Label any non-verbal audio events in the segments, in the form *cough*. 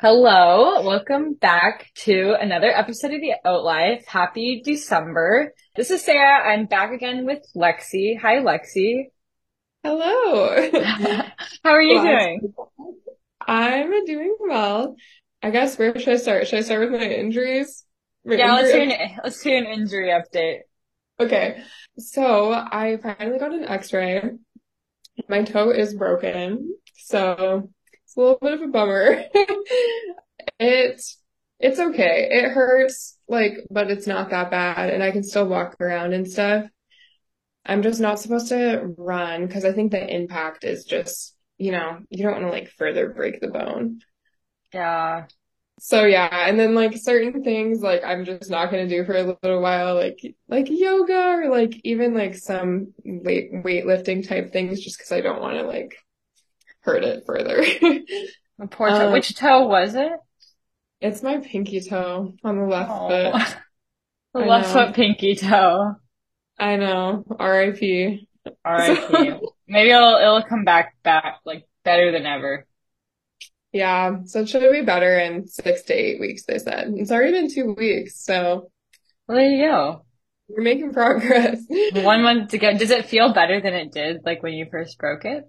Hello, welcome back to another episode of the Oat Life. Happy December. This is Sarah. I'm back again with Lexi. Hi, Lexi. Hello. *laughs* How are you doing? I'm doing well. I guess where should I start? Should I start with my injuries? My Yeah, let's do injury- an let's do an injury update. Okay. So I finally got an x-ray. My toe is broken. So it's a little bit of a bummer. *laughs* it's it's okay. It hurts, like, but it's not that bad, and I can still walk around and stuff. I'm just not supposed to run because I think the impact is just, you know, you don't want to like further break the bone. Yeah. So yeah, and then like certain things like I'm just not gonna do for a little while, like like yoga or like even like some weight weightlifting type things, just because I don't want to like hurt it further. *laughs* Poor toe. Um, Which toe was it? It's my pinky toe on the left Oh. foot. *laughs* The I left know. foot pinky toe. I know, R.I.P. R.I.P. *laughs* Maybe it'll it'll come back back like better than ever. Yeah, so it should be better in six to eight weeks, they said. It's already been two weeks, so Well, there you go. we're making progress. One month to go. Does it feel better than it did like when you first broke it?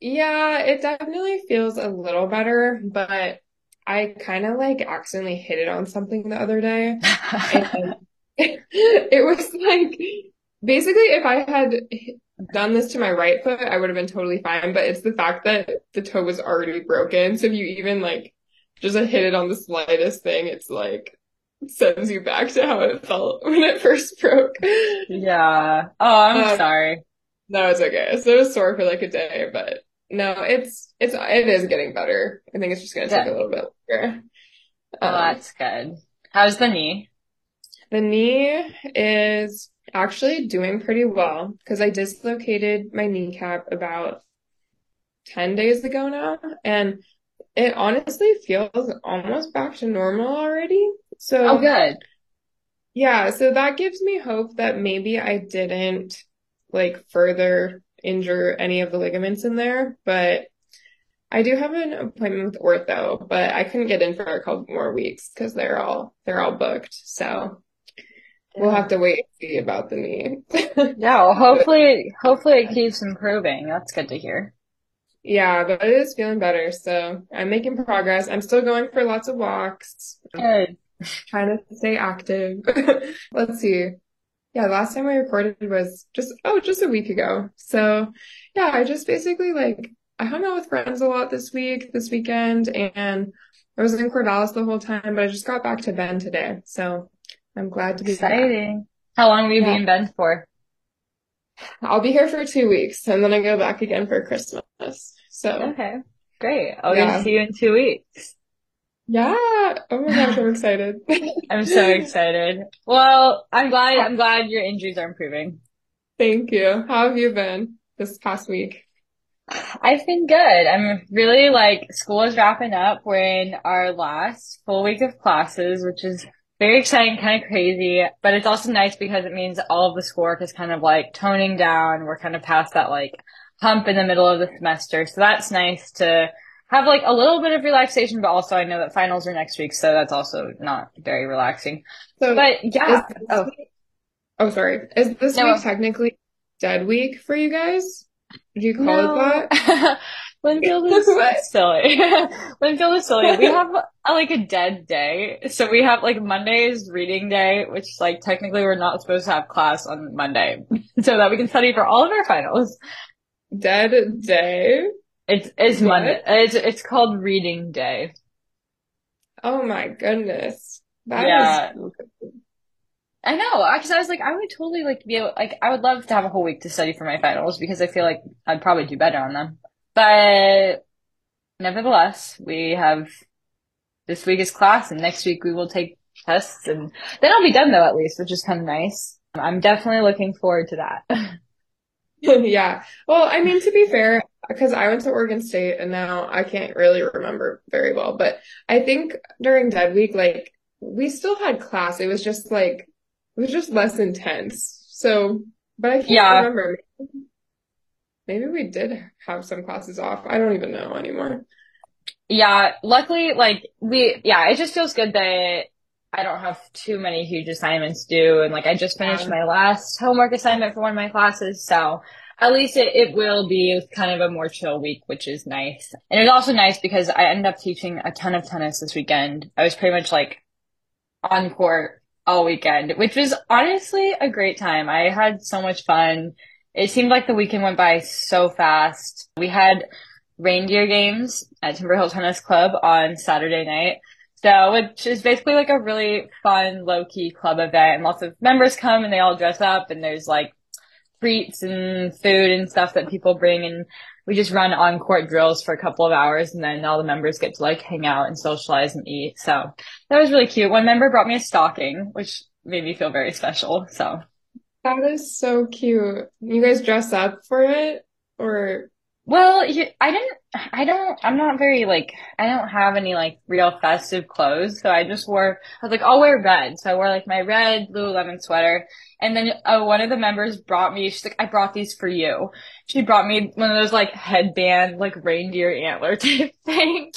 Yeah, it definitely feels a little better, but I kind of like accidentally hit it on something the other day. *laughs* *laughs* It was like basically if I had done this to my right foot, I would have been totally fine, but it's the fact that the toe was already broken. So if you even like just hit it on the slightest thing, it's like sends you back to how it felt *laughs* when it first broke. Yeah. Oh, I'm Um, sorry. No, it's okay. So it was sore for like a day, but no, it's it's it is getting better. I think it's just gonna take Yeah. a little bit longer. Well, Um, that's good. How's the knee? the knee is actually doing pretty well because I dislocated my kneecap about 10 days ago now, and it honestly feels almost back to normal already. So Oh, good. Yeah, so that gives me hope that maybe I didn't like further injure any of the ligaments in there, but I do have an appointment with ortho, but I couldn't get in for a couple more weeks because they're all they're all booked. So we'll have to wait and see about the knee. *laughs* no, hopefully, hopefully it keeps improving. That's good to hear. Yeah, but it is feeling better, so I'm making progress. I'm still going for lots of walks, Good. trying to stay active. *laughs* Let's see. Yeah, last time I recorded was just, oh, just a week ago. So yeah, I just basically like, I hung out with friends a lot this week, this weekend, and I was in Corvallis the whole time, but I just got back to Bend today. So I'm glad to be back. Exciting. How long will you be Yeah. in Bend for? I'll be here for two weeks and then I go back again for Christmas. So Okay. Great. I'll get Yeah. to see you in two weeks. Yeah. Oh my gosh, I'm excited. *laughs* I'm so excited. Well, I'm glad, I'm glad your injuries are improving. Thank you. How have you been this past week? I've been good. I'm really like school is wrapping up. We're in our last full week of classes, which is very exciting, kind of crazy, but it's also nice because it means all of the schoolwork is kind of like toning down. We're kind of past that like hump in the middle of the semester. So that's nice to have like a little bit of relaxation, but also I know that finals are next week, so that's also not very relaxing. So But yeah. Oh. week- oh, sorry. Is this No. week technically dead week for you guys? Do you call No. it that? *laughs* Linfield is *laughs* silly. *laughs* Linfield is silly. We have a, like a dead day. So we have like Monday is reading day, which like technically we're not supposed to have class on Monday so that we can study for all of our finals. Dead day? It's, it's What? Monday. It's, it's called reading day. Oh my goodness. That Yeah. is *laughs* I know, because I was like, I would totally like be able, like, I would love to have a whole week to study for my finals because I feel like I'd probably do better on them. But nevertheless, we have this week is class and next week we will take tests and then I'll be done though at least, which is kind of nice. I'm definitely looking forward to that. *laughs* *laughs* Yeah. Well, I mean, to be fair, because I went to Oregon State and now I can't really remember very well, but I think during Dead Week, like, we still had class. It was just like, it was just less intense. So, but I can't Yeah. remember. Maybe we did have some classes off. I don't even know anymore. Yeah, luckily, like we, yeah, it just feels good that I don't have too many huge assignments due. And like I just finished Yeah. my last homework assignment for one of my classes. So at least it, it will be kind of a more chill week, which is nice. And it's also nice because I ended up teaching a ton of tennis this weekend. I was pretty much like on court all weekend, which was honestly a great time. I had so much fun. It seemed like the weekend went by so fast. We had reindeer games at Timber Hill Tennis Club on Saturday night. So, which is basically like a really fun, low key club event and lots of members come and they all dress up and there's like treats and food and stuff that people bring and we just run on court drills for a couple of hours and then all the members get to like hang out and socialize and eat. So that was really cute. One member brought me a stocking, which made me feel very special. So That is so cute. You guys dress up for it or Well, I didn't, I don't, I'm not very like, I don't have any like real festive clothes. So I just wore, I was like, I'll wear red. So I wore like my red Lululemon sweater. And then uh, one of the members brought me, she's like, I brought these for you. She brought me one of those like headband, like reindeer antler *laughs* type things.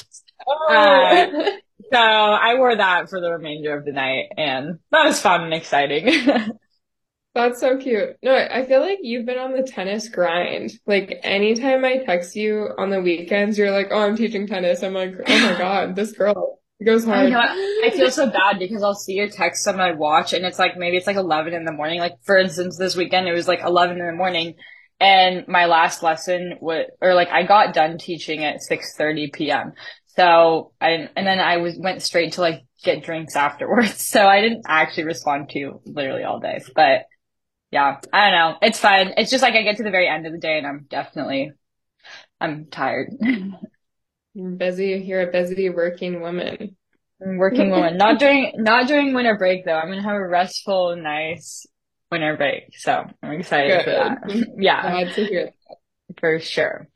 Uh, Oh, so I wore that for the remainder of the night and that was fun and exciting. *laughs* that's so cute. No, I feel like you've been on the tennis grind. Like anytime I text you on the weekends, you're like, "Oh, I'm teaching tennis." I'm like, "Oh my *laughs* God, this girl goes hard." I know. I feel so bad because I'll see your text on my watch and it's like maybe it's like 11 in the morning. Like for instance, this weekend it was like 11 in the morning and my last lesson was, or like I got done teaching at 6:30 p.m. So I, and then I was, went straight to like get drinks afterwards. *laughs* So I didn't actually respond to you literally all day, but yeah, I don't know. It's fun. It's just like I get to the very end of the day and I'm definitely, I'm tired. *laughs* You're busy. You're a busy working woman. Working woman. *laughs* Not during not during winter break though. I'm gonna have a restful, nice winter break. So I'm excited for that. *laughs* Yeah, Glad to hear for sure.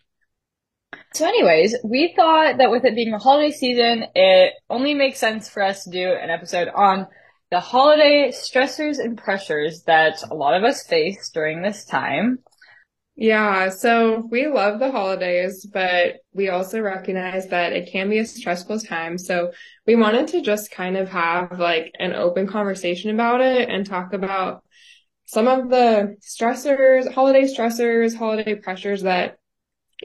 So anyways, we thought that with it being the holiday season, it only makes sense for us to do an episode on the holiday stressors and pressures that a lot of us face during this time. Yeah, so we love the holidays, but we also recognize that it can be a stressful time. So we wanted to just kind of have like an open conversation about it and talk about some of the stressors, holiday stressors, holiday pressures that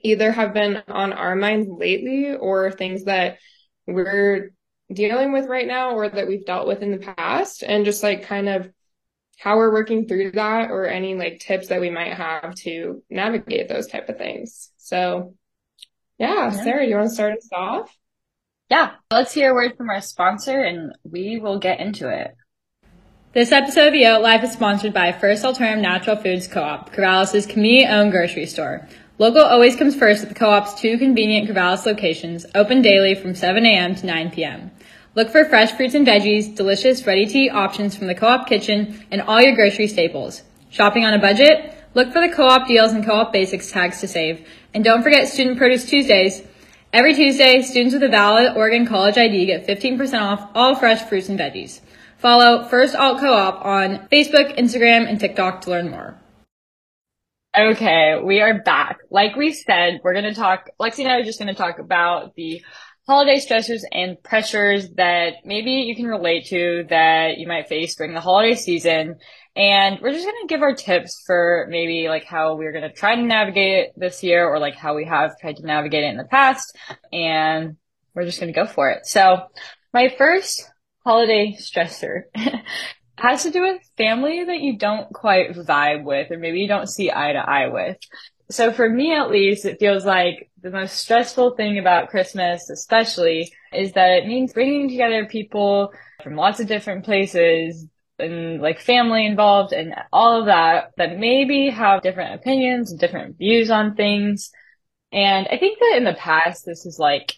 either have been on our minds lately or things that we're dealing with right now or that we've dealt with in the past and just like kind of how we're working through that or any like tips that we might have to navigate those type of things. So yeah, Yeah. Sarah, you want to start us off? Yeah, let's hear a word from our sponsor and we will get into it. This episode of the Oat Life is sponsored by First Alternative Natural Foods Co-op, Corvallis' community-owned grocery store. Local always comes first at the co-op's two convenient Corvallis locations, open daily from 7 a.m. to 9 p.m. Look for fresh fruits and veggies, delicious ready-to-eat options from the co-op kitchen, and all your grocery staples. Shopping on a budget? Look for the co-op deals and co-op basics tags to save. And don't forget Student Produce Tuesdays. Every Tuesday, students with a valid Oregon College ID get 15% off all fresh fruits and veggies. Follow First Alt Co-op on Facebook, Instagram, and TikTok to learn more. Okay, we are back. Like we said, we're going to talk, Lexi and I are just going to talk about the holiday stressors and pressures that maybe you can relate to that you might face during the holiday season. And we're just going to give our tips for maybe like how we're going to try to navigate it this year or like how we have tried to navigate it in the past. And we're just going to go for it. So my first holiday stressor *laughs* has to do with family that you don't quite vibe with or maybe you don't see eye to eye with. So for me at least, it feels like the most stressful thing about Christmas, especially, is that it means bringing together people from lots of different places and like family involved and all of that that maybe have different opinions and different views on things. And I think that in the past, this has like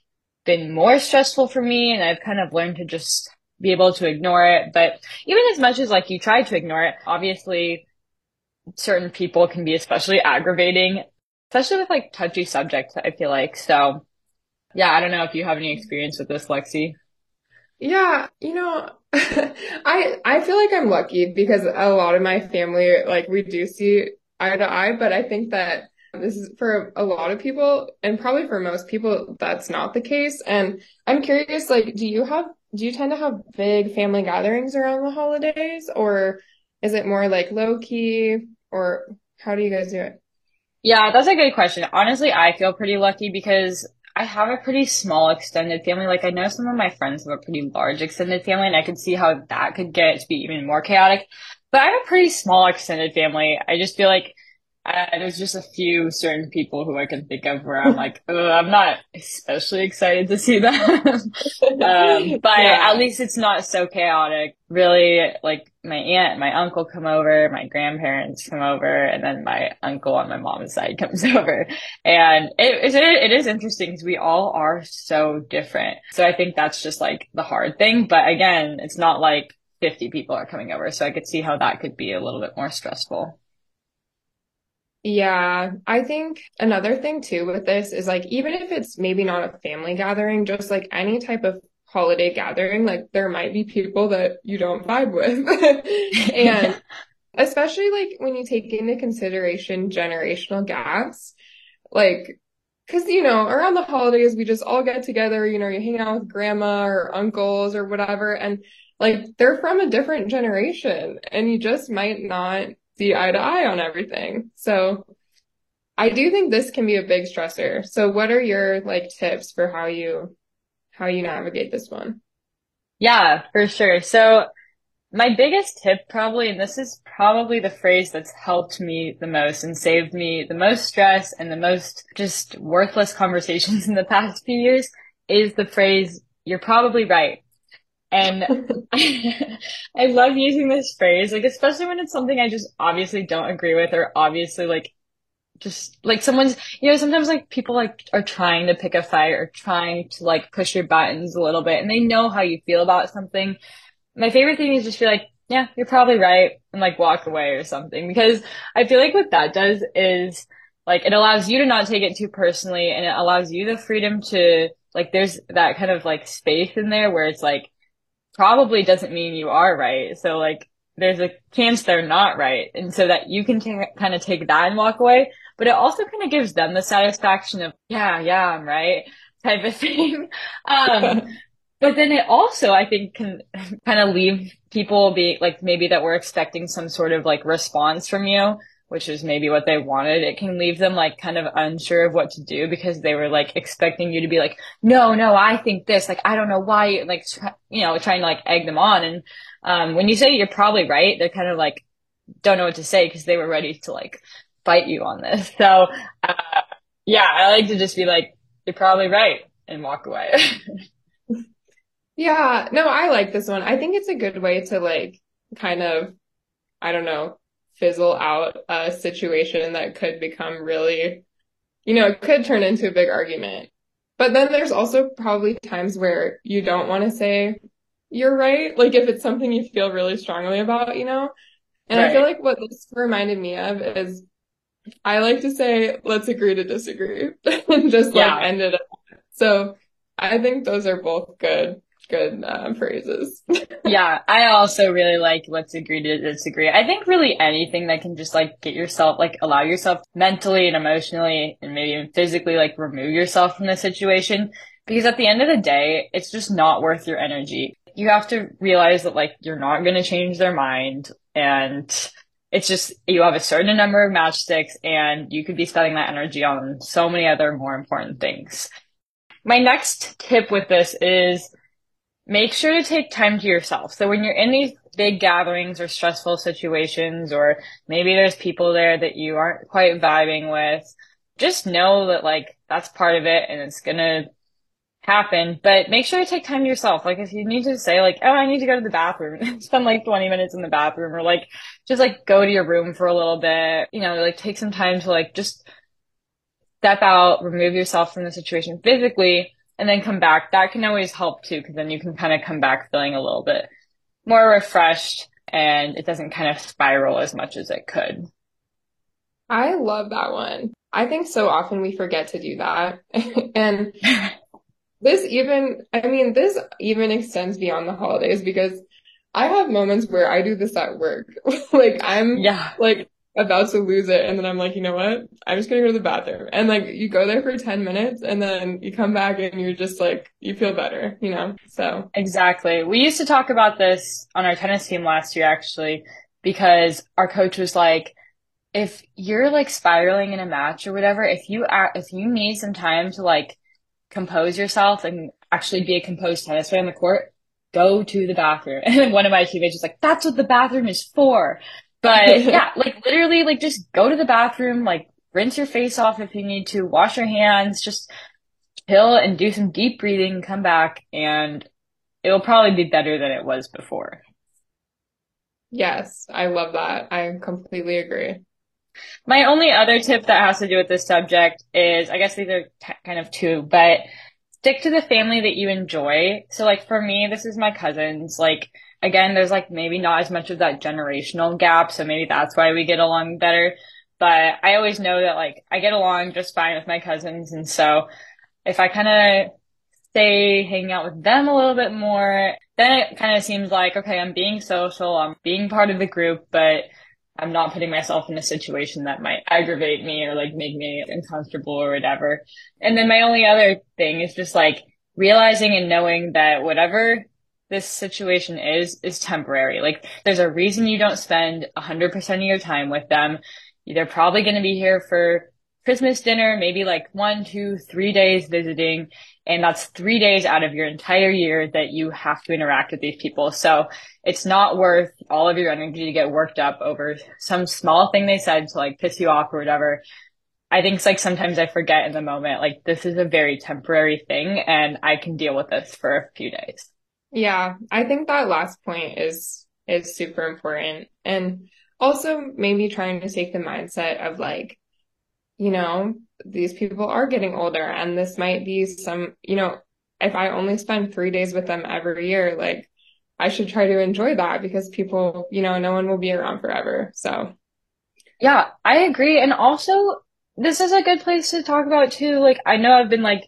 been more stressful for me and I've kind of learned to just be able to ignore it. But even as much as like you try to ignore it, obviously certain people can be especially aggravating, especially with like touchy subjects, I feel like. So yeah, I don't know if you have any experience with this, Lexi. Yeah, you know, *laughs* I I feel like I'm lucky because a lot of my family, like we do see eye to eye, but I think that this is for a lot of people and probably for most people, that's not the case. And I'm curious, like, do you have, do you tend to have big family gatherings around the holidays or is it more like low key or how do you guys do it? Yeah, that's a good question. Honestly, I feel pretty lucky because I have a pretty small extended family. Like I know some of my friends have a pretty large extended family and I could see how that could get to be even more chaotic. But I have a pretty small extended family. I just feel like uh, there's just a few certain people who I can think of where I'm like, *laughs* I'm not especially excited to see them. *laughs* um, but yeah. at least it's not so chaotic. Really, like my aunt, my uncle come over, my grandparents come over, and then my uncle on my mom's side *laughs* comes over. And it, it, it is interesting because we all are so different. So I think that's just like the hard thing. But again, it's not like 50 people are coming over. So I could see how that could be a little bit more stressful. Yeah, I think another thing too with this is like, even if it's maybe not a family gathering, just like any type of holiday gathering, like there might be people that you don't vibe with. *laughs* *laughs* and especially like when you take into consideration generational gaps, like, cause you know, around the holidays, we just all get together, you know, you hang out with grandma or uncles or whatever. And like they're from a different generation and you just might not see eye to eye on everything. So I do think this can be a big stressor. So what are your like tips for how you how you navigate this one? Yeah, for sure. So my biggest tip probably, and this is probably the phrase that's helped me the most and saved me the most stress and the most just worthless *laughs* conversations in the past few years is the phrase, you're probably right. And *laughs* *laughs* I love using this phrase, like, especially when it's something I just obviously don't agree with or obviously like, just like someone's, you know, sometimes like people like are trying to pick a fight or trying to like push your buttons a little bit and they know how you feel about something. My favorite thing is just be like, yeah, you're probably right and like walk away or something because I feel like what that does is like it allows you to not take it too personally and it allows you the freedom to like there's that kind of like space in there where it's like probably doesn't mean you are right. So like there's a chance they're not right. And so that you can t- kind of take that and walk away. But it also kind of gives them the satisfaction of, yeah, yeah, I'm right type of *laughs* thing. Um, *laughs* but then it also, I think, can *laughs* kind of leave people be like maybe that we're expecting some sort of like response from you which is maybe what they wanted, it can leave them like kind of unsure of what to do because they were like expecting you to be like, no, no, I think this, like, I don't know why, like, you know, trying to like egg them on. And, um, when you say you're probably right, they're kind of like, don't know what to say because they were ready to like fight you on this. *laughs* So, uh, yeah, I like to just be like, you're probably right and walk away. *laughs* yeah, no, I like this one. I think it's a good way to like kind of, I don't know, fizzle out a situation that could become really, you know, it could turn into a big argument. But then there's also probably times where you don't want to say you're right. Like if it's something you feel really strongly about, you know? And right. I feel like what this reminded me of is I like to say, let's agree to disagree *laughs* and just like yeah. end it up. So I think those are both good good uh, phrases. *laughs* yeah, I also really like let's agree to disagree. I think really anything that can just like get yourself, like allow yourself mentally and emotionally and maybe even physically like remove yourself from the situation. Because at the end of the day, it's just not worth your energy. You have to realize that like you're not going to change their mind and it's just you have a certain number of matchsticks and you could be spending that energy on so many other more important things. My next tip with this is make sure to take time to yourself. So when you're in these big gatherings or stressful situations, or maybe there's people there that you aren't quite vibing with, just know that like that's part of it and it's gonna happen, but make sure you take time to yourself. Like if you need to say like, oh, I need to go to the bathroom, *laughs* spend like 20 minutes in the bathroom or like just like go to your room for a little bit, you know, like take some time to like just step out, remove yourself from the situation physically and then come back. That can always help too, because then you can kind of come back feeling a little bit more refreshed and it doesn't kind of spiral as much as it could. I love that one. I think so often we forget to do that. *laughs* and *laughs* this even, I mean, this even extends beyond the holidays because I have moments where I do this at work. *laughs* like I'm, yeah. like about to lose it. And then I'm like, you know what? I'm just gonna go to the bathroom. And like you go there for 10 minutes and then you come back and you're just like, you feel better, you know? So. Exactly. We used to talk about this on our tennis team last year, actually, because our coach was like, if you're like spiraling in a match or whatever, if you if you need some time to like compose yourself and actually be a composed tennis player on the court, go to the bathroom. *laughs* And then one of my teammates was like, that's what the bathroom is for. But *laughs* yeah, like literally, like just go to the bathroom, like rinse your face off if you need to, wash your hands, just chill and do some deep breathing, come back, and it'll probably be better than it was before. Yes, I love that. I completely agree. My only other tip that has to do with this subject is, I guess these are t- kind of two, but stick to the family that you enjoy. So like for me, this is my cousins. Like again, there's like maybe not as much of that generational gap. So maybe that's why we get along better. But I always know that like I get along just fine with my cousins. And so if I kind of stay hanging out with them a little bit more, then it kind of seems like, okay, I'm being social. I'm being part of the group, but I'm not putting myself in a situation that might aggravate me or like make me uncomfortable or whatever. And then my only other thing is just like realizing and knowing that whatever this situation is, is temporary. Like there's a reason you don't spend 100% of your time with them. They're probably going to be here for Christmas dinner, maybe like one, two, three days visiting. And that's three days out of your entire year that you have to interact with these people. So it's not worth all of your energy to get worked up over some small thing they said to like piss you off or whatever. I think it's like sometimes I forget in the moment, like this is a very temporary thing and I can deal with this for a few days. Yeah, I think that last point is is super important. And also maybe trying to take the mindset of like, you know, these people are getting older and this might be some, you know, if I only spend three days with them every year, like I should try to enjoy that because people, you know, no one will be around forever. So yeah, I agree. And also this is a good place to talk about too. Like I know I've been like,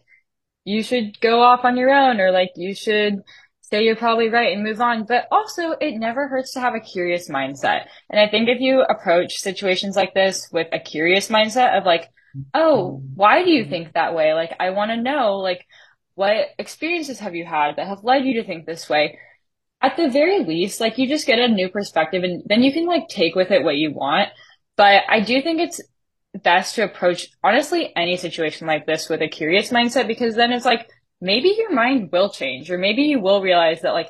you should go off on your own or like you should say you're probably right and move on. But also, it never hurts to have a curious mindset. And I think if you approach situations like this with a curious mindset of like, oh, why do you think that way? Like, I want to know, like, what experiences have you had that have led you to think this way? At the very least, like, you just get a new perspective and then you can, like, take with it what you want. But I do think it's best to approach, honestly, any situation like this with a curious mindset because then it's like, maybe your mind will change or maybe you will realize that like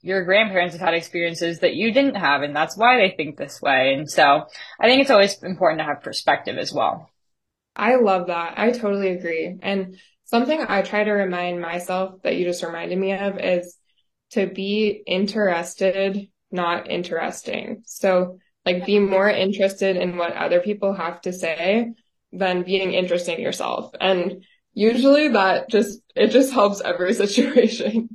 your grandparents have had experiences that you didn't have and that's why they think this way. And so I think it's always important to have perspective as well. I love that. I totally agree. And something I try to remind myself that you just reminded me of is to be interested, not interesting. So like be more interested in what other people have to say than being interesting yourself. And usually that just it just helps every *laughs* situation.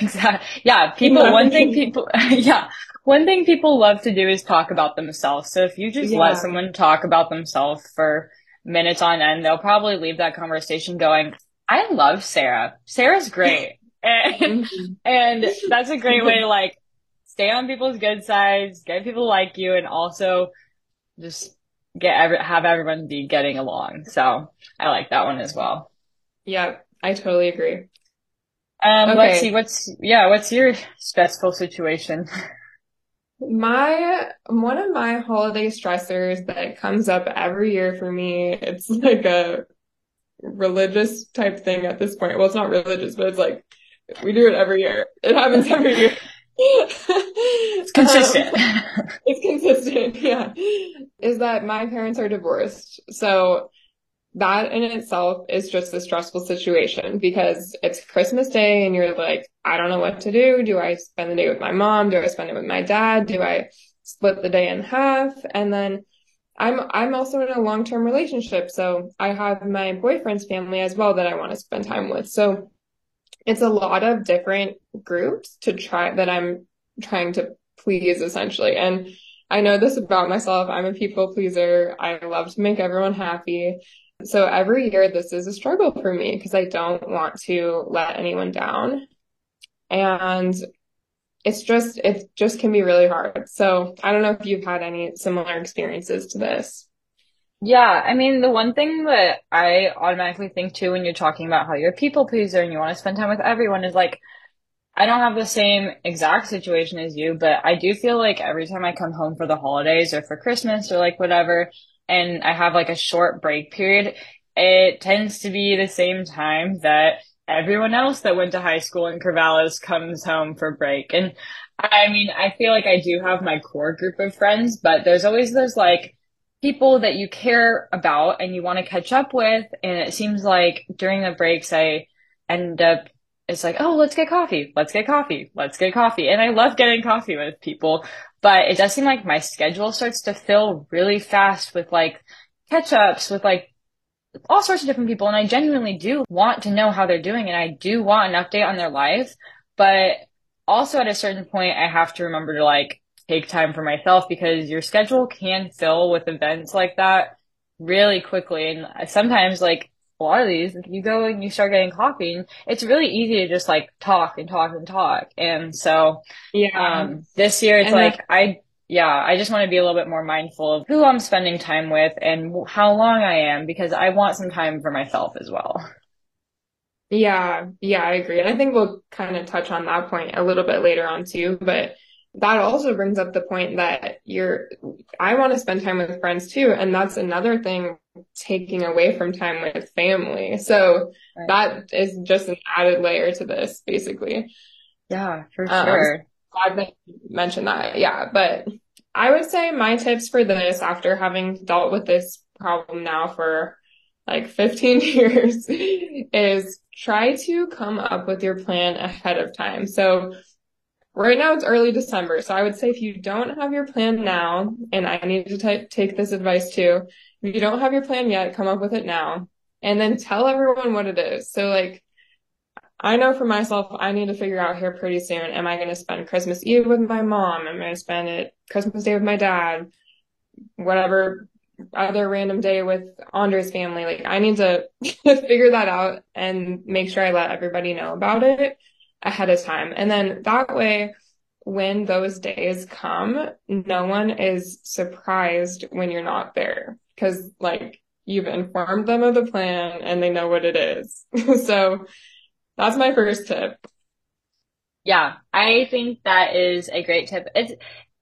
Exactly yeah people one thing people *laughs* yeah one thing people love to do is talk about themselves. So if you just yeah. let someone talk about themselves for minutes on end they'll probably leave that conversation going i love sarah. Sarah's great. And, *laughs* mm-hmm. and that's a great way to like stay on people's good sides get people like you and also just get every, have everyone be getting along. So i like that one as well yeah, I totally agree. Um, okay. let's see, what's, yeah, what's your stressful situation? *laughs* My, one of my holiday stressors that comes up every year for me, it's *laughs* like a religious type thing at this point. Well, it's not religious, but it's like, we do it every year. It happens every year. *laughs* it's consistent. Um, it's consistent, yeah. Is that my parents are divorced. So that in itself is just a stressful situation because it's Christmas Day and you're like, I don't know what to do. Do I spend the day with my mom? Do I spend it with my dad? Do I split the day in half? And then I'm I'm also in a long-term relationship, so I have my boyfriend's family as well that I want to spend time with. So it's a lot of different groups to try that I'm trying to please essentially. And I know this about myself. I'm a people pleaser. I love to make everyone happy. So every year this is a struggle for me because I don't want to let anyone down. And it's just, it just can be really hard. So I don't know if you've had any similar experiences to this. Yeah, I mean, the one thing that I automatically think too when you're talking about how you're a people pleaser and you want to spend time with everyone is like, I don't have the same exact situation as you, but I do feel like every time I come home for the holidays or for Christmas or like whatever, and I have like a short break period, it tends to be the same time that everyone else that went to high school in Corvallis comes home for break. And I mean, I feel like I do have my core group of friends, but there's always those like people that you care about and you want to catch up with. And it seems like during the breaks, I end up, it's like, oh, let's get coffee. Let's get coffee. Let's get coffee. And I love getting coffee with people, but it does seem like my schedule starts to fill really fast with like catch ups with like all sorts of different people. And I genuinely do want to know how they're doing and I do want an update on their life. But also at a certain point, I have to remember to like take time for myself because your schedule can fill with events like that really quickly. And sometimes like a lot of these, you go and you start getting coffee and it's really easy to just like talk and talk and talk. And so, yeah, um, this year it's and like, I, yeah, I just want to be a little bit more mindful of who I'm spending time with and how long I am because I want some time for myself as well. Yeah, yeah, I agree. And I think we'll kind of touch on that point a little bit later on too, but that also brings up the point that you're, I want to spend time with friends too. And that's another thing taking away from time with family. So right. that is just an added layer to this, basically. Yeah, for um, sure. Glad that you mentioned that. Yeah. But I would say my tips for this after having dealt with this problem now for like 15 *laughs* years is try to come up with your plan ahead of time. So right now it's early December. So I would say if you don't have your plan now, and I need to t- take this advice too, if you don't have your plan yet, come up with it now and then tell everyone what it is. So like, I know for myself, I need to figure out here pretty soon. Am I going to spend Christmas Eve with my mom? Am I going to spend it Christmas Day with my dad? Whatever other random day with Andre's family. Like I need to *laughs* figure that out and make sure I let everybody know about it ahead of time. And then that way, when those days come, no one is surprised when you're not there because like you've informed them of the plan and they know what it is. *laughs* so that's my first tip. Yeah, I think that is a great tip. It's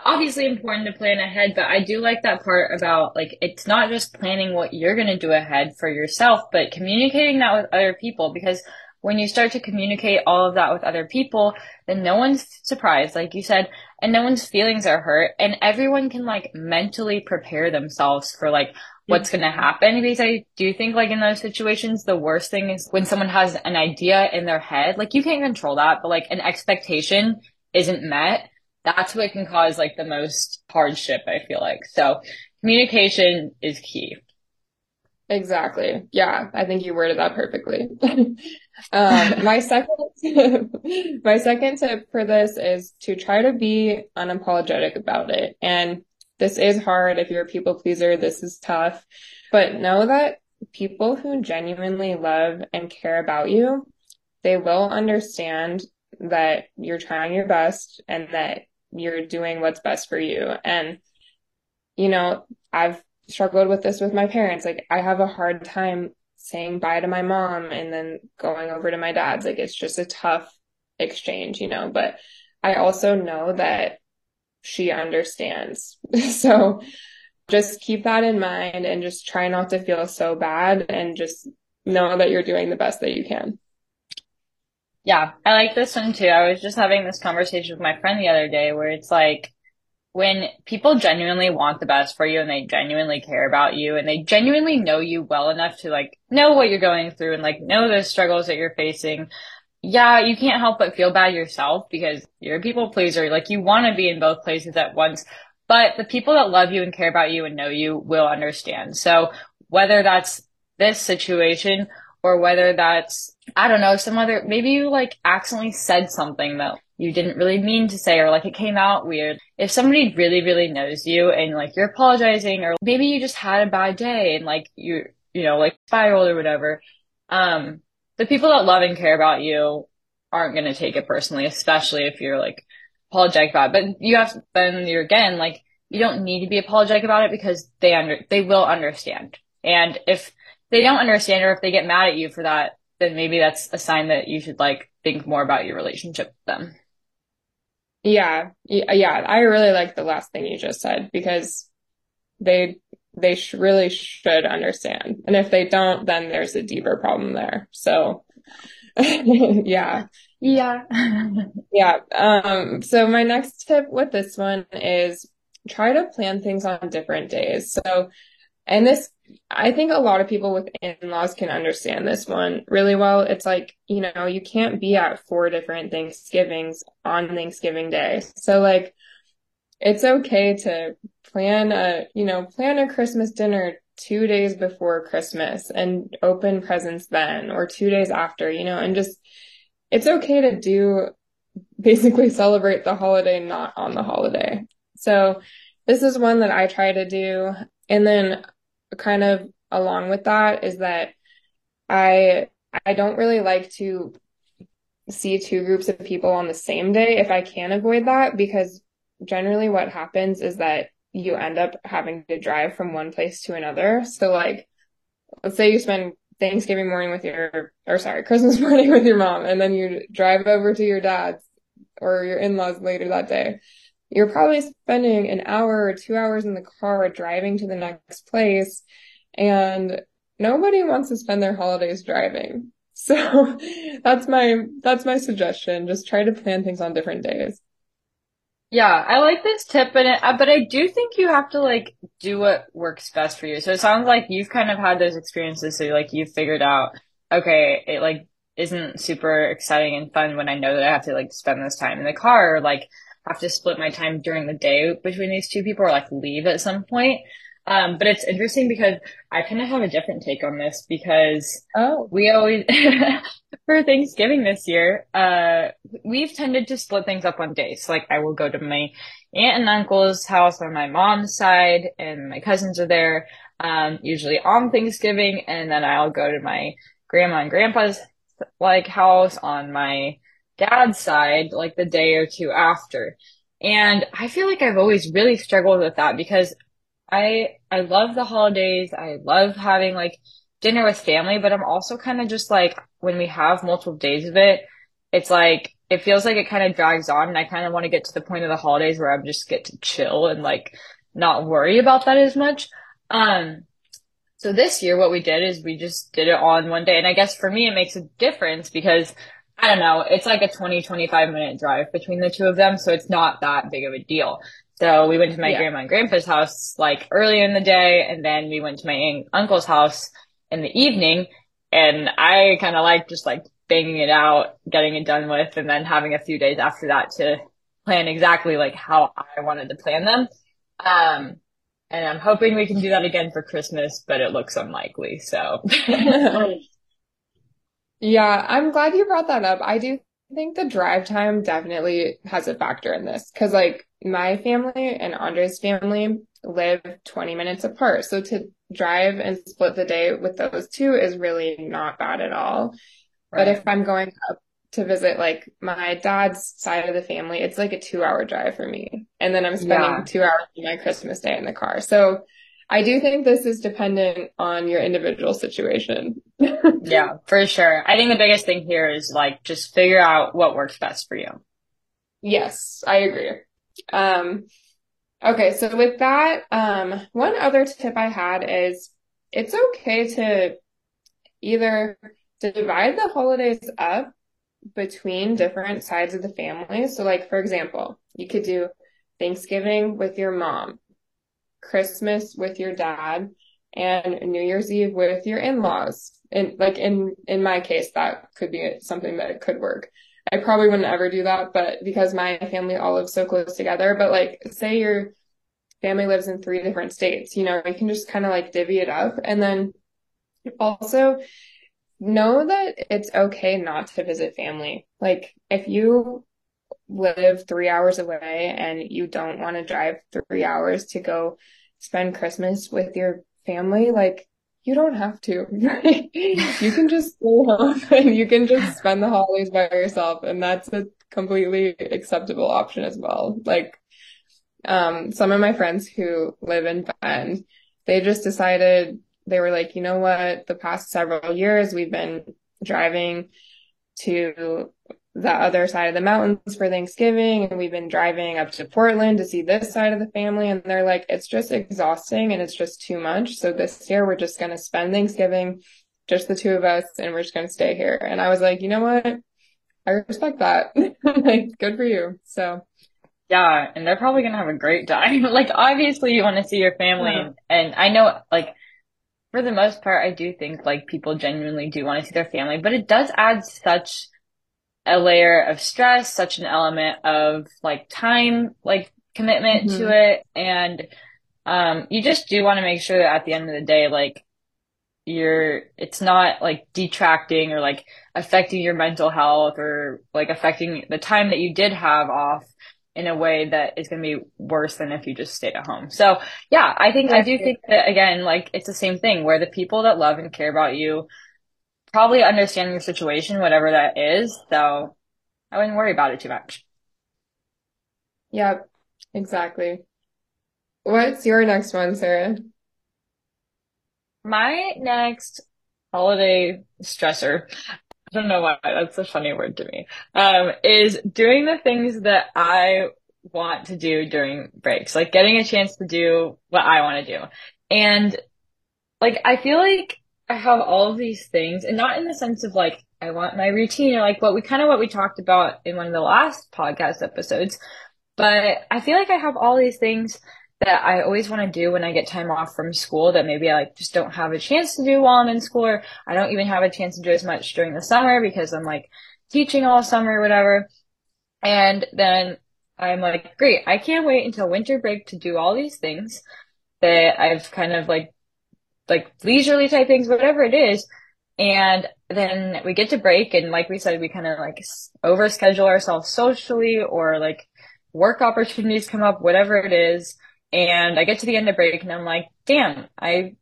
obviously important to plan ahead, but I do like that part about like it's not just planning what you're going to do ahead for yourself, but communicating that with other people because when you start to communicate all of that with other people, then no one's surprised, like you said, and no one's feelings are hurt, and everyone can like mentally prepare themselves for like what's going to happen. Because I do think like in those situations, the worst thing is when someone has an idea in their head, like you can't control that, but like an expectation isn't met. That's what can cause like the most hardship, I feel like. So communication is key. Exactly. Yeah, I think you worded that perfectly. *laughs* um, *laughs* my second, *laughs* my second tip for this is to try to be unapologetic about it. And this is hard. If you're a people pleaser, this is tough, but know that people who genuinely love and care about you, they will understand that you're trying your best and that you're doing what's best for you. And, you know, I've struggled with this with my parents. Like I have a hard time saying bye to my mom and then going over to my dad's. Like it's just a tough exchange, you know, but I also know that she understands. *laughs* so just keep that in mind and just try not to feel so bad and just know that you're doing the best that you can. Yeah, I like this one too. I was just having this conversation with my friend the other day where it's like, when people genuinely want the best for you and they genuinely care about you and they genuinely know you well enough to like know what you're going through and like know the struggles that you're facing. Yeah, you can't help but feel bad yourself because you're a people pleaser. Like you want to be in both places at once, but the people that love you and care about you and know you will understand. So whether that's this situation or whether that's, I don't know, some other, maybe you like accidentally said something that you didn't really mean to say or like it came out weird. If somebody really, really knows you and like you're apologizing or maybe you just had a bad day and like you, you know, like spiraled or whatever, um, the people that love and care about you aren't going to take it personally, especially if you're like apologetic about it. But you have, to, then you're again, like, you don't need to be apologetic about it because they under, they will understand. And if they don't understand or if they get mad at you for that, then maybe that's a sign that you should like think more about your relationship with them. Yeah. Yeah. I really like the last thing you just said because they, they sh- really should understand. And if they don't, then there's a deeper problem there. So *laughs* yeah. Yeah. *laughs* yeah. Um, so my next tip with this one is try to plan things on different days. So, and this I think a lot of people with in-laws can understand this one really well. It's like, you know, you can't be at four different Thanksgivings on Thanksgiving Day. So like, it's okay to plan a, you know, plan a Christmas dinner two days before Christmas and open presents then or two days after, you know, and just, it's okay to do basically celebrate the holiday not on the holiday. So this is one that I try to do. And then kind of along with that is that I I don't really like to see two groups of people on the same day if I can avoid that because generally what happens is that you end up having to drive from one place to another. So like let's say you spend Thanksgiving morning with your or sorry, Christmas *laughs* morning with your mom and then you drive over to your dad's or your in-laws later that day you're probably spending an hour or two hours in the car driving to the next place and nobody wants to spend their holidays driving. *laughs* So that's my, that's my suggestion. Just try to plan things on different days. Yeah, I like this tip, but it, uh, but I do think you have to like do what works best for you. So it sounds like you've kind of had those experiences. So like you've figured out, okay, it like isn't super exciting and fun when I know that I have to like spend this time in the car. Or, like have to split my time during the day between these two people or like leave at some point. Um, but it's interesting because I kind of have a different take on this because oh. we always *laughs* for Thanksgiving this year, uh, we've tended to split things up on days. So, like I will go to my aunt and uncle's house on my mom's side, and my cousins are there. Um, usually on Thanksgiving, and then I'll go to my grandma and grandpa's like house on my dad's side like the day or two after. And I feel like I've always really struggled with that because I I love the holidays. I love having like dinner with family, but I'm also kind of just like when we have multiple days of it, it's like it feels like it kind of drags on and I kind of want to get to the point of the holidays where I just get to chill and like not worry about that as much. Um so this year what we did is we just did it on one day and I guess for me it makes a difference because I don't know. It's like a 20, 25 minute drive between the two of them. So it's not that big of a deal. So we went to my yeah. grandma and grandpa's house like early in the day. And then we went to my uncle's house in the evening. And I kind of like just like banging it out, getting it done with, and then having a few days after that to plan exactly like how I wanted to plan them. Um, and I'm hoping we can do that again for Christmas, but it looks unlikely. So *laughs* Yeah, I'm glad you brought that up. I do think the drive time definitely has a factor in this because like my family and Andre's family live 20 minutes apart. So to drive and split the day with those two is really not bad at all. Right. But if I'm going up to visit like my dad's side of the family, it's like a two hour drive for me. And then I'm spending yeah. two hours of my Christmas day in the car. So I do think this is dependent on your individual situation. *laughs* yeah, for sure. I think the biggest thing here is like just figure out what works best for you. Yes, I agree. Um, okay, so with that, um, one other tip I had is it's okay to either divide the holidays up between different sides of the family. So like, for example, you could do Thanksgiving with your mom, Christmas with your dad and New Year's Eve with your in-laws. And like in, in my case, that could be something that could work. I probably wouldn't ever do that, but because my family all lives so close together, but like say your family lives in three different states, you know, you can just kind of like divvy it up. And then also know that it's okay not to visit family. Like if you live three hours away and you don't want to drive three hours to go spend Christmas with your family, like you don't have to. *laughs* you can just stay home *laughs* and you can just spend the holidays by yourself. And that's a completely acceptable option as well. Like, um, some of my friends who live in Bend, they just decided they were like, you know what? The past several years we've been driving to the other side of the mountains for Thanksgiving and we've been driving up to Portland to see this side of the family and they're like it's just exhausting and it's just too much. So this year we're just going to spend Thanksgiving just the two of us and we're just going to stay here. And I was like you know what? I respect that. *laughs* Like good for you. So yeah and they're probably going to have a great time. *laughs* Like obviously you want to see your family yeah. and I know like for the most part I do think like people genuinely do want to see their family but it does add such a layer of stress, such an element of like time, like commitment mm-hmm. to it. And, um, you just do want to make sure that at the end of the day, like you're, it's not like detracting or like affecting your mental health or like affecting the time that you did have off in a way that is going to be worse than if you just stayed at home. So yeah, I think, I do think that again, like it's the same thing where the people that love and care about you probably understanding your situation, whatever that is. So I wouldn't worry about it too much. Yep, exactly. What's your next one, Sarah? My next holiday stressor, I don't know why that's a funny word to me, um, is doing the things that I want to do during breaks, like getting a chance to do what I want to do. And like, I feel like I have all of these things and not in the sense of like, I want my routine or like what we kind of what we talked about in one of the last podcast episodes. But I feel like I have all these things that I always want to do when I get time off from school that maybe I like just don't have a chance to do while I'm in school or I don't even have a chance to do as much during the summer because I'm like teaching all summer or whatever. And then I'm like, great, I can't wait until winter break to do all these things that I've kind of like like leisurely type things, whatever it is. And then we get to break and like we said, we kind of like over schedule ourselves socially or like work opportunities come up, whatever it is. And I get to the end of break and I'm like, damn, I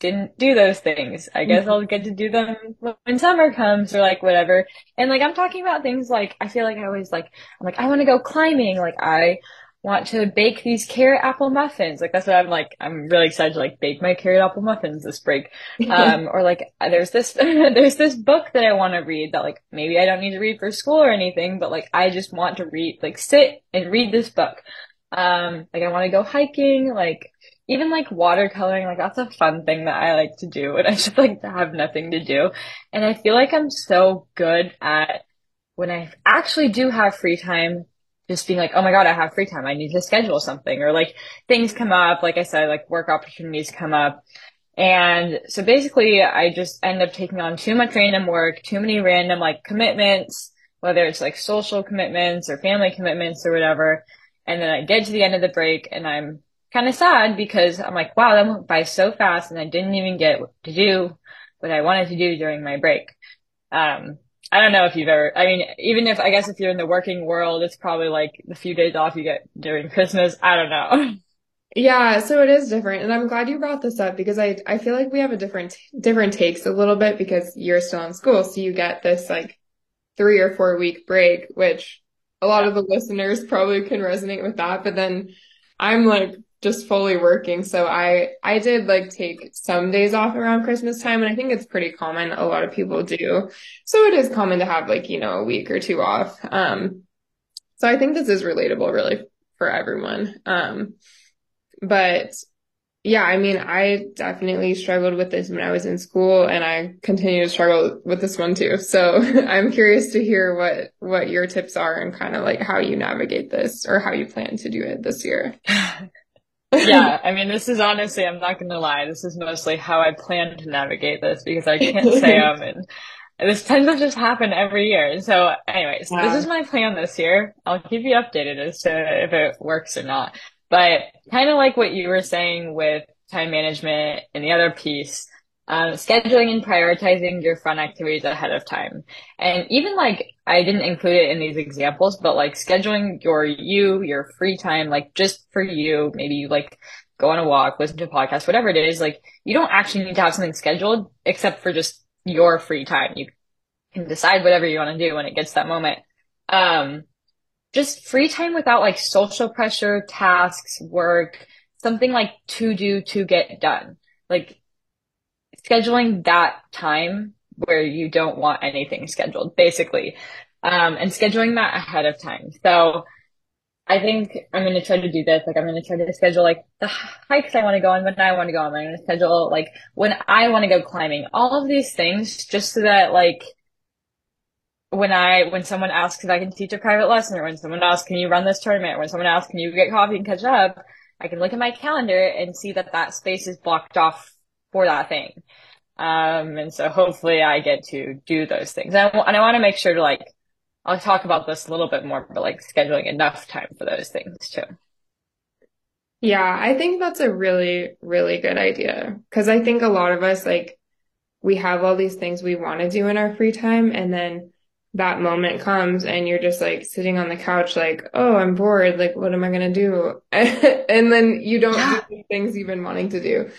didn't do those things. I guess mm-hmm. I'll get to do them when summer comes or like whatever. And like I'm talking about things like I feel like I always like I'm like I want to go climbing. Like I want to bake these carrot apple muffins. Like that's what I'm like. I'm really excited to like bake my carrot apple muffins this break. *laughs* Um, or like there's this, *laughs* there's this book that I want to read that like maybe I don't need to read for school or anything, but like I just want to read, like sit and read this book. Um, like I want to go hiking, like even like watercoloring, like that's a fun thing that I like to do *laughs* and I just like to have nothing to do. And I feel like I'm so good at when I actually do have free time just being like, oh my God, I have free time. I need to schedule something or like things come up. Like I said, like work opportunities come up. And so basically I just end up taking on too much random work, too many random like commitments, whether it's like social commitments or family commitments or whatever. And then I get to the end of the break and I'm kind of sad because I'm like, wow, that went by so fast and I didn't even get to do what I wanted to do during my break. Um, I don't know if you've ever, I mean, even if, I guess if you're in the working world, it's probably like the few days off you get during Christmas. I don't know. *laughs* Yeah, so it is different. And I'm glad you brought this up because I, I feel like we have a different, different takes a little bit because you're still in school. So you get this like three or four week break, which a lot yeah. of the listeners probably can resonate with that. But then I'm like just fully working. So I, I did like take some days off around Christmas time. And I think it's pretty common. A lot of people do. So it is common to have like, you know, a week or two off. Um, so I think this is relatable really for everyone. Um, but yeah, I mean, I definitely struggled with this when I was in school and I continue to struggle with this one too. So *laughs* I'm curious to hear what, what your tips are and kind of like how you navigate this or how you plan to do it this year. *laughs* yeah, *laughs* I mean, this is honestly, I'm not going to lie. This is mostly how I plan to navigate this because I can't say I'm um, *laughs* and this tends to just happen every year. So anyways, this is my plan this year. I'll keep you updated as to if it works or not. But kind of like what you were saying with time management and the other piece, um, scheduling and prioritizing your fun activities ahead of time. And even like, I didn't include it in these examples, but like scheduling your you, your free time, like just for you, maybe you like go on a walk, listen to a podcast, whatever it is, like you don't actually need to have something scheduled except for just your free time. You can decide whatever you want to do when it gets that moment. Um, just free time without like social pressure, tasks, work, something like to do to get done. Like scheduling that time where you don't want anything scheduled, basically. Um, and scheduling that ahead of time. So I think I'm going to try to do this. Like, I'm going to try to schedule like the hikes I want to go on when I want to go on. I'm going to schedule like when I want to go climbing, all of these things just so that like when I, when someone asks if I can teach a private lesson or when someone asks, can you run this tournament? Or when someone asks, can you get coffee and catch up? I can look at my calendar and see that that space is blocked off for that thing. Um, and so hopefully I get to do those things. And I, and I want to make sure to like, I'll talk about this a little bit more, but like scheduling enough time for those things too. Yeah, I think that's a really, really good idea. Cause I think a lot of us, like, we have all these things we want to do in our free time. And then that moment comes and you're just like sitting on the couch, like, oh, I'm bored. Like, what am I going to do? *laughs* and then you don't yeah. do the things you've been wanting to do.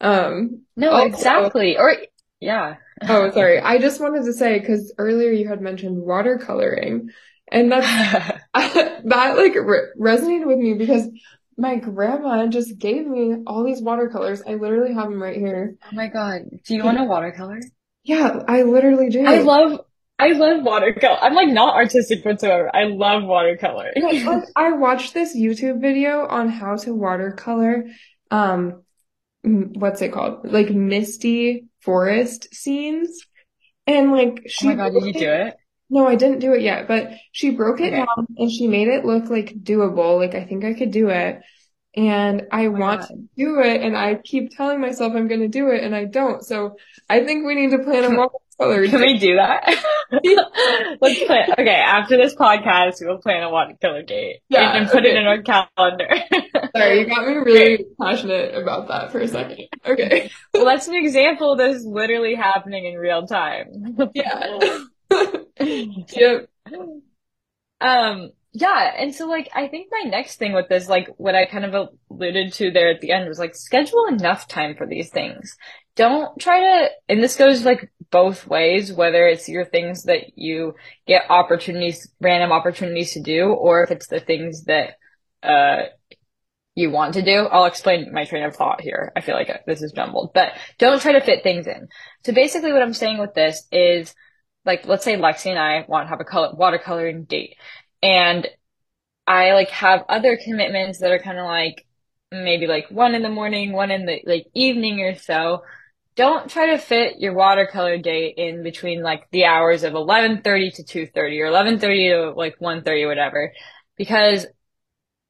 Um, no, also, exactly. Or, yeah. oh, sorry. *laughs* I just wanted to say, cause earlier you had mentioned watercoloring and that's, *laughs* *laughs* that like re- resonated with me because my grandma just gave me all these watercolors. I literally have them right here. Oh my God. Do you want a watercolor? Yeah, I literally do. I love, I love watercolor. I'm like not artistic whatsoever. I love watercolor. I watched this YouTube video on how to watercolor, um, what's it called? Like misty forest scenes. And like she Oh my god, did you do it? No, I didn't do it yet, but she broke it okay. down and she made it look like doable. Like I think I could do it. And I oh want god. to do it and I keep telling myself I'm going to do it and I don't. So I think we need to plan a *laughs* watercolor. Can we do that? *laughs* Let's plan. Okay, after this podcast, we'll plan a water killer date. Yeah, and, put okay. it in our calendar. *laughs* Sorry, you got me really passionate about that for a second. Okay. well, that's an example of this literally happening in real time. yeah. *laughs* yep. Um, yeah. And so like, I think my next thing with this, like what I kind of alluded to there at the end was like, schedule enough time for these things. Don't try to, and this goes like both ways, whether it's your things that you get opportunities, random opportunities to do, or if it's the things that, uh, you want to do. I'll explain my train of thought here. I feel like this is jumbled, but don't try to fit things in. So basically what I'm saying with this is like, let's say Lexi and I want to have a color, watercoloring date and I like have other commitments that are kind of like maybe like one in the morning, one in the like evening or so. Don't try to fit your watercolor date in between like the hours of 11:30 to 2:30 or 11:30 to like 1:30 whatever because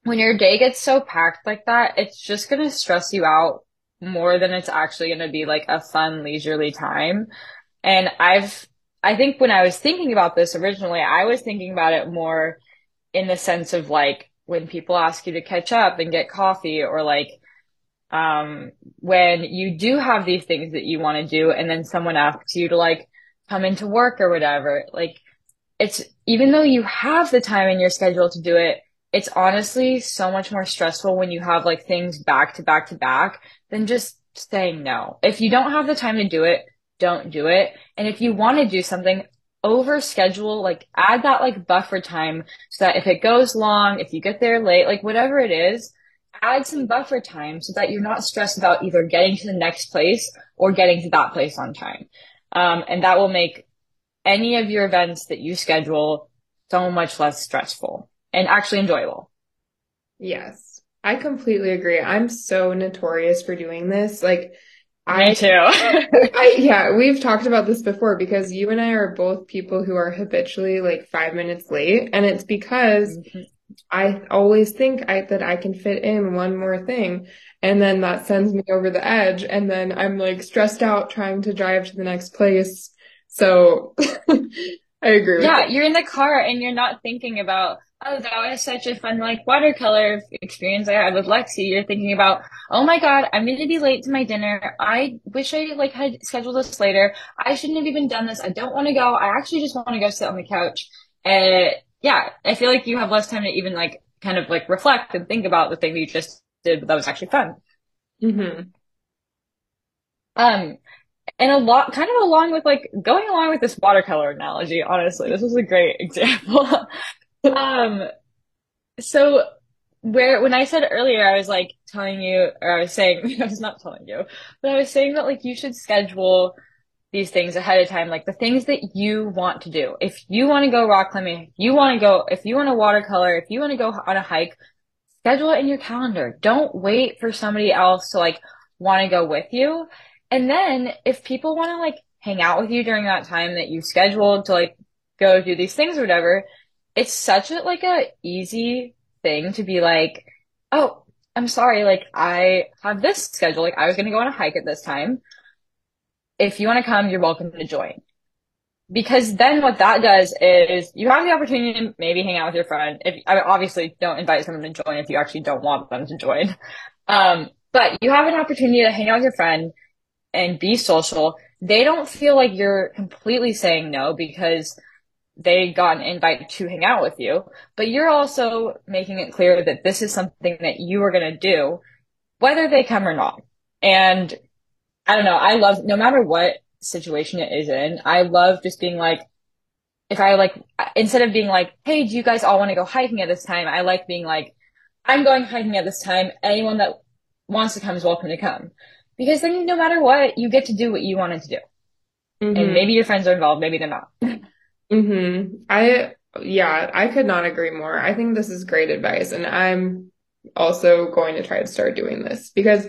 when your day gets so packed like that, it's just going to stress you out more than it's actually going to be like a fun leisurely time. And I've I think when I was thinking about this originally, I was thinking about it more in the sense of like when people ask you to catch up and get coffee or like um when you do have these things that you want to do and then someone asks you to like come into work or whatever, like it's even though you have the time in your schedule to do it, it's honestly so much more stressful when you have like things back to back to back than just saying no. If you don't have the time to do it, don't do it. And if you want to do something, over schedule, like add that like buffer time so that if it goes long, if you get there late, like whatever it is, add some buffer time so that you're not stressed about either getting to the next place or getting to that place on time. Um, and that will make any of your events that you schedule so much less stressful and actually enjoyable. Yes, I completely agree. I'm so notorious for doing this. Like, I, Me too. *laughs* I, *laughs* yeah, we've talked about this before because you and I are both people who are habitually like five minutes late. And it's because mm-hmm. I always think I, that I can fit in one more thing. And then that sends me over the edge. And then I'm like stressed out trying to drive to the next place. So *laughs* I agree. Yeah, you're in the car and you're not thinking about, oh, that was such a fun like watercolor experience I had with Lexi. You're thinking about, oh my god, I'm going to be late to my dinner. I wish I like had scheduled this later. I shouldn't have even done this. I don't want to go. I actually just want to go sit on the couch. And yeah, I feel like you have less time to even like kind of like reflect and think about the thing that you just did that was actually fun. hmm Um, and a lot, kind of along with like going along with this watercolor analogy, honestly, this was a great *laughs* example. Um, so where when I said earlier, I was like telling you, or I was saying, *laughs* I was not telling you, but I was saying that like you should schedule these things ahead of time, like the things that you want to do. If you want to go rock climbing, if you want to go, if you want to watercolor, if you want to go on a hike, schedule it in your calendar. Don't wait for somebody else to like want to go with you. And then if people want to like hang out with you during that time that you scheduled to like go do these things or whatever, it's such a like a easy thing to be like, oh, I'm sorry, like I have this schedule. Like I was gonna go on a hike at this time. If you want to come, you're welcome to join. Because then what that does is you have the opportunity to maybe hang out with your friend. If I mean, obviously don't invite someone to join if you actually don't want them to join. *laughs* Um, but you have an opportunity to hang out with your friend and be social. They don't feel like you're completely saying no because they got an invite to hang out with you, but you're also making it clear that this is something that you are going to do, whether they come or not. And I don't know. I love, no matter what situation it is in, I love just being like, if I like, instead of being like, hey, do you guys all want to go hiking at this time? I like being like, I'm going hiking at this time. Anyone that wants to come is welcome to come. Because then no matter what, you get to do what you wanted to do. And hmm maybe your friends are involved, maybe they're not. hmm I, yeah, I could not agree more. I think this is great advice, and I'm also going to try to start doing this because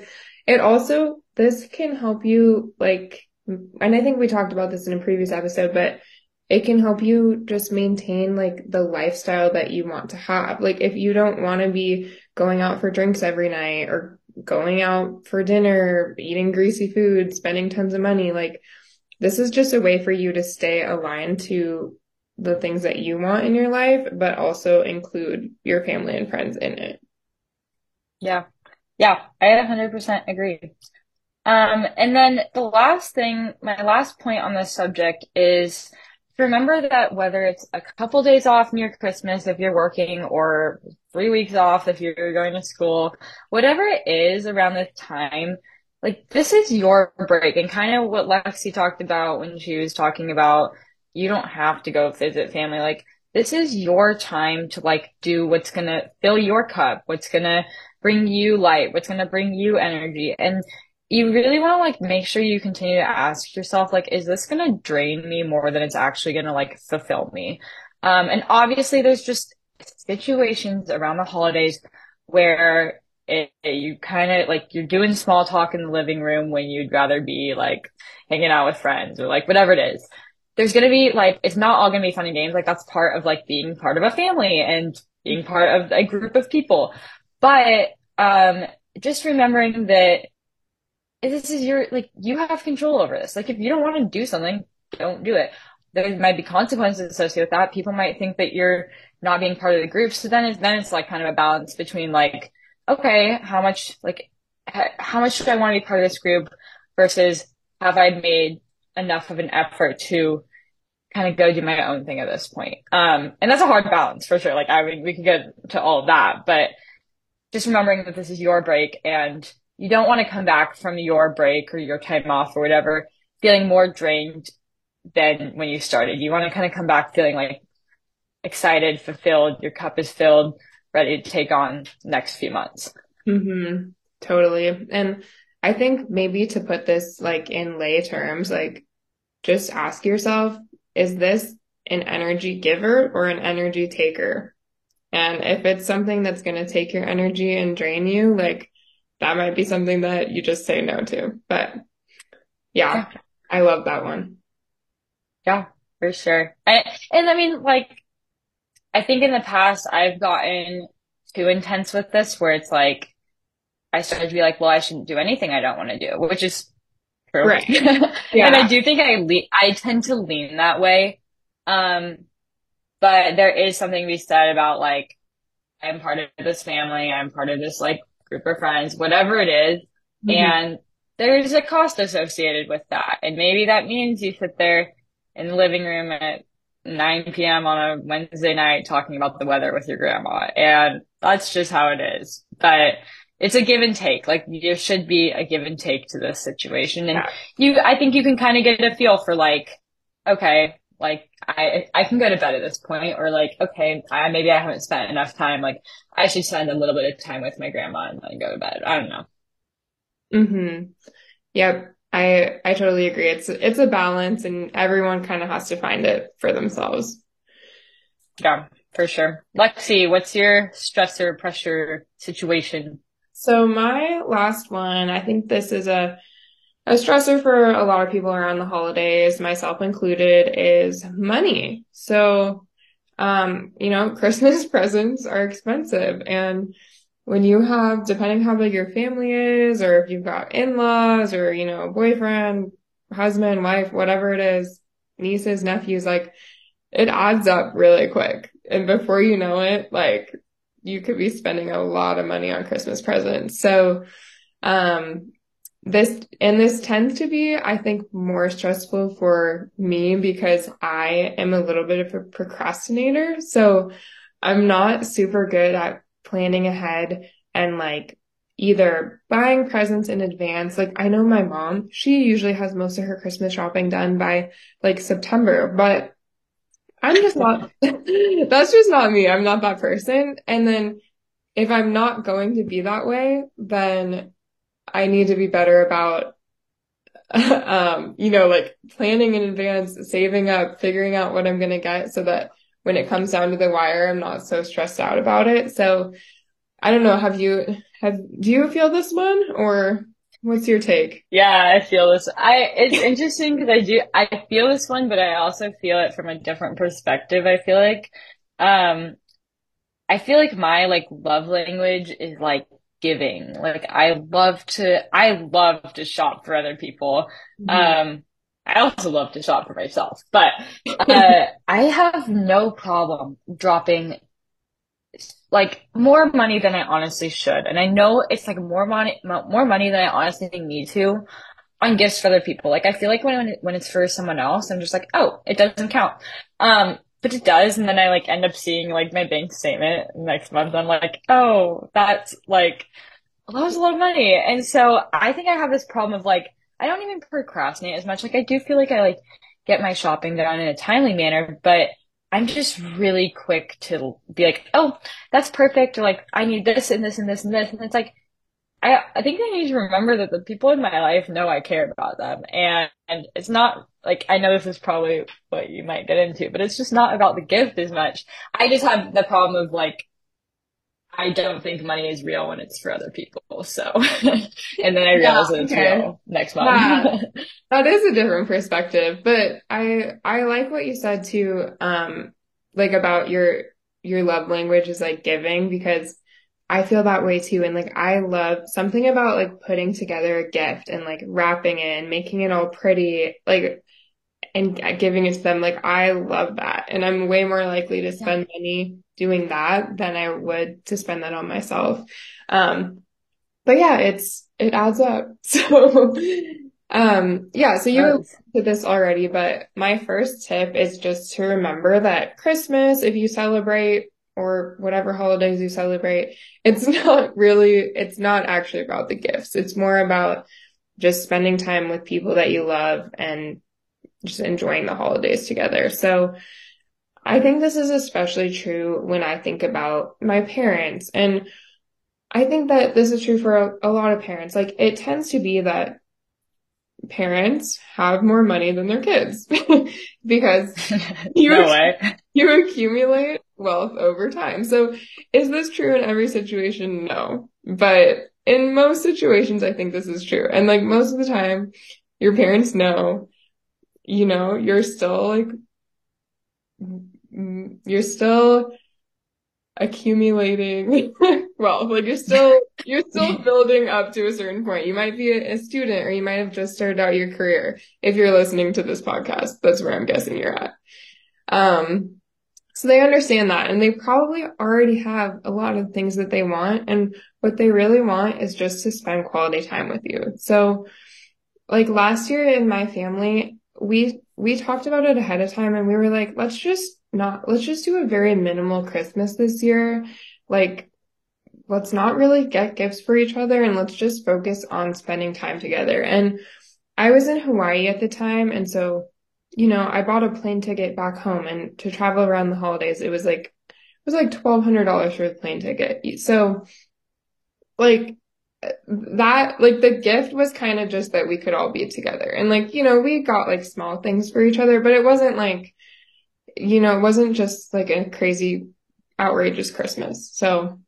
it also, this can help you like, and I think we talked about this in a previous episode, but it can help you just maintain like the lifestyle that you want to have. Like if you don't want to be going out for drinks every night or going out for dinner, eating greasy food, spending tons of money, like this is just a way for you to stay aligned to the things that you want in your life, but also include your family and friends in it. Yeah. Yeah. I 100% agree. Um, and then the last thing, my last point on this subject is to remember that whether it's a couple days off near Christmas if you're working or three weeks off if you're going to school, whatever it is around this time, like this is your break and kind of what Lexi talked about when she was talking about you don't have to go visit family. Like this is your time to like do what's gonna fill your cup, what's gonna bring you light, what's gonna bring you energy. And you really want to like make sure you continue to ask yourself, like, is this going to drain me more than it's actually going to like fulfill me? Um, and obviously there's just situations around the holidays where it, it- you kind of like you're doing small talk in the living room when you'd rather be like hanging out with friends or like whatever it is. There's going to be like, it's not all going to be fun and games. Like that's part of like being part of a family and being part of a group of people. But, um, just remembering that this is your like you have control over this. Like if you don't want to do something, don't do it. There might be consequences associated with that. People might think that you're not being part of the group. So then it's then it's like kind of a balance between like, okay, how much like how much do I want to be part of this group versus have I made enough of an effort to kind of go do my own thing at this point. Um, and that's a hard balance for sure. Like I mean, we could get to all of that, but just remembering that this is your break and you don't want to come back from your break or your time off or whatever feeling more drained than when you started. You want to kind of come back feeling like excited, fulfilled, your cup is filled, ready to take on next few months. Mm-hmm. Totally. And I think maybe to put this like in lay terms, like just ask yourself, is this an energy giver or an energy taker? And if it's something that's going to take your energy and drain you, like that might be something that you just say no to. But yeah, Yeah. I love that one. Yeah, for sure. I, and I mean, like, I think in the past I've gotten too intense with this where it's like, I started to be like, well, I shouldn't do anything I don't want to do, which is true. Right. *laughs* And I do think I le I tend to lean that way. Um, but there is something to be said about like, I'm part of this family, I'm part of this like group of friends, whatever it is. hmm And there's a cost associated with that. And maybe that means you sit there in the living room at 9 p.m. on a Wednesday night talking about the weather with your grandma. And that's just how it is. But it's a give and take. Like there should be a give and take to this situation. And yeah. you, I think you can kind of get a feel for like, okay, like I, I can go to bed at this point or like, okay, I, maybe I haven't spent enough time. Like I should spend a little bit of time with my grandma and then go to bed. I don't know. Mm-hmm. Yep. I, I totally agree. It's, it's a balance and everyone kind of has to find it for themselves. Yeah, for sure. Lexi, what's your stressor pressure situation? So my last one, I think this is a a stressor for a lot of people around the holidays, myself included, is money. So, um, you know, *laughs* Christmas presents are expensive. And when you have, depending how big your family is, or if you've got in-laws or, you know, boyfriend, husband, wife, whatever it is, nieces, nephews, like it adds up really quick. And before you know it, like you could be spending a lot of money on Christmas presents. So, um, this and this tends to be i think more stressful for me because i am a little bit of a procrastinator. So i'm not super good at planning ahead and like either buying presents in advance. Like i know my mom she usually has most of her christmas shopping done by like september but i'm just not *laughs* *laughs* that's just not me. I'm not that person. And then if i'm not going to be that way then I need to be better about, *laughs* um, you know, like planning in advance, saving up, figuring out what I'm going to get so that when it comes down to the wire, I'm not so stressed out about it. So I don't know. Have you, have, do you feel this one or what's your take? Yeah, I feel this. I, it's *laughs* interesting because I do, I feel this one, but I also feel it from a different perspective. I feel like, um, I feel like my like love language is like giving. Like I love to, I love to shop for other people. Mm-hmm. Um, I also love to shop for myself, but, *laughs* uh, I have no problem dropping like more money than I honestly should. And I know it's like more money, more money than I honestly need to on gifts for other people. Like I feel like when, when it's for someone else, I'm just like, oh, it doesn't count. Um, but it does. And then I like end up seeing like my bank statement next month. I'm like, oh, that's like, that was a lot of money. And so I think I have this problem of like, I don't even procrastinate as much. Like I do feel like I like get my shopping done in a timely manner, but I'm just really quick to be like, oh, that's perfect. Or like, I need this and this and this and this. And it's like, I, I think I need to remember that the people in my life know I care about them. And, and it's not like, I know this is probably what you might get into, but it's just not about the gift as much. I just have the problem of like, I don't think money is real when it's for other people. So, *laughs* and then I realize yeah, that it's okay. real next month. Yeah, *laughs* that is a different perspective, but I, I like what you said too, um, like about your, your love language is like giving because I feel that way too. And like, I love something about like putting together a gift and like wrapping it and making it all pretty, like, and giving it to them. Like, I love that. And I'm way more likely to spend yeah. money doing that than I would to spend that on myself. Um, but yeah, it's, it adds up. *laughs* So, um, yeah, so you alluded to this already, but my first tip is just to remember that Christmas, if you celebrate or whatever holidays you celebrate, it's *laughs* not really, it's not actually about the gifts. It's more about just spending time with people that you love and just enjoying the holidays together. So I think this is especially true when I think about my parents. And I think that this is true for a, a lot of parents. Like it tends to be that parents have more money than their kids *laughs* because *laughs* you, no you accumulate wealth over time. So is this true in every situation? No. But in most situations, I think this is true. And like most of the time, your parents know, you know, you're still like, you're still accumulating *laughs* wealth. Like you're still, you're still *laughs* building up to a certain point. You might be a, a student or you might have just started out your career. If you're listening to this podcast, that's where I'm guessing you're at. Um, so they understand that and they probably already have a lot of things that they want. And what they really want is just to spend quality time with you. So like last year in my family, we, we talked about it ahead of time and we were like, let's just not, let's just do a very minimal Christmas this year. Like, let's not really get gifts for each other and let's just focus on spending time together. And I was in Hawaii at the time. And so, you know, I bought a plane ticket back home and to travel around the holidays, it was like, it was like $1,200 for the plane ticket. So like that, like the gift was kind of just that we could all be together. And like, you know, we got like small things for each other, but it wasn't like, you know, it wasn't just like a crazy, outrageous Christmas. So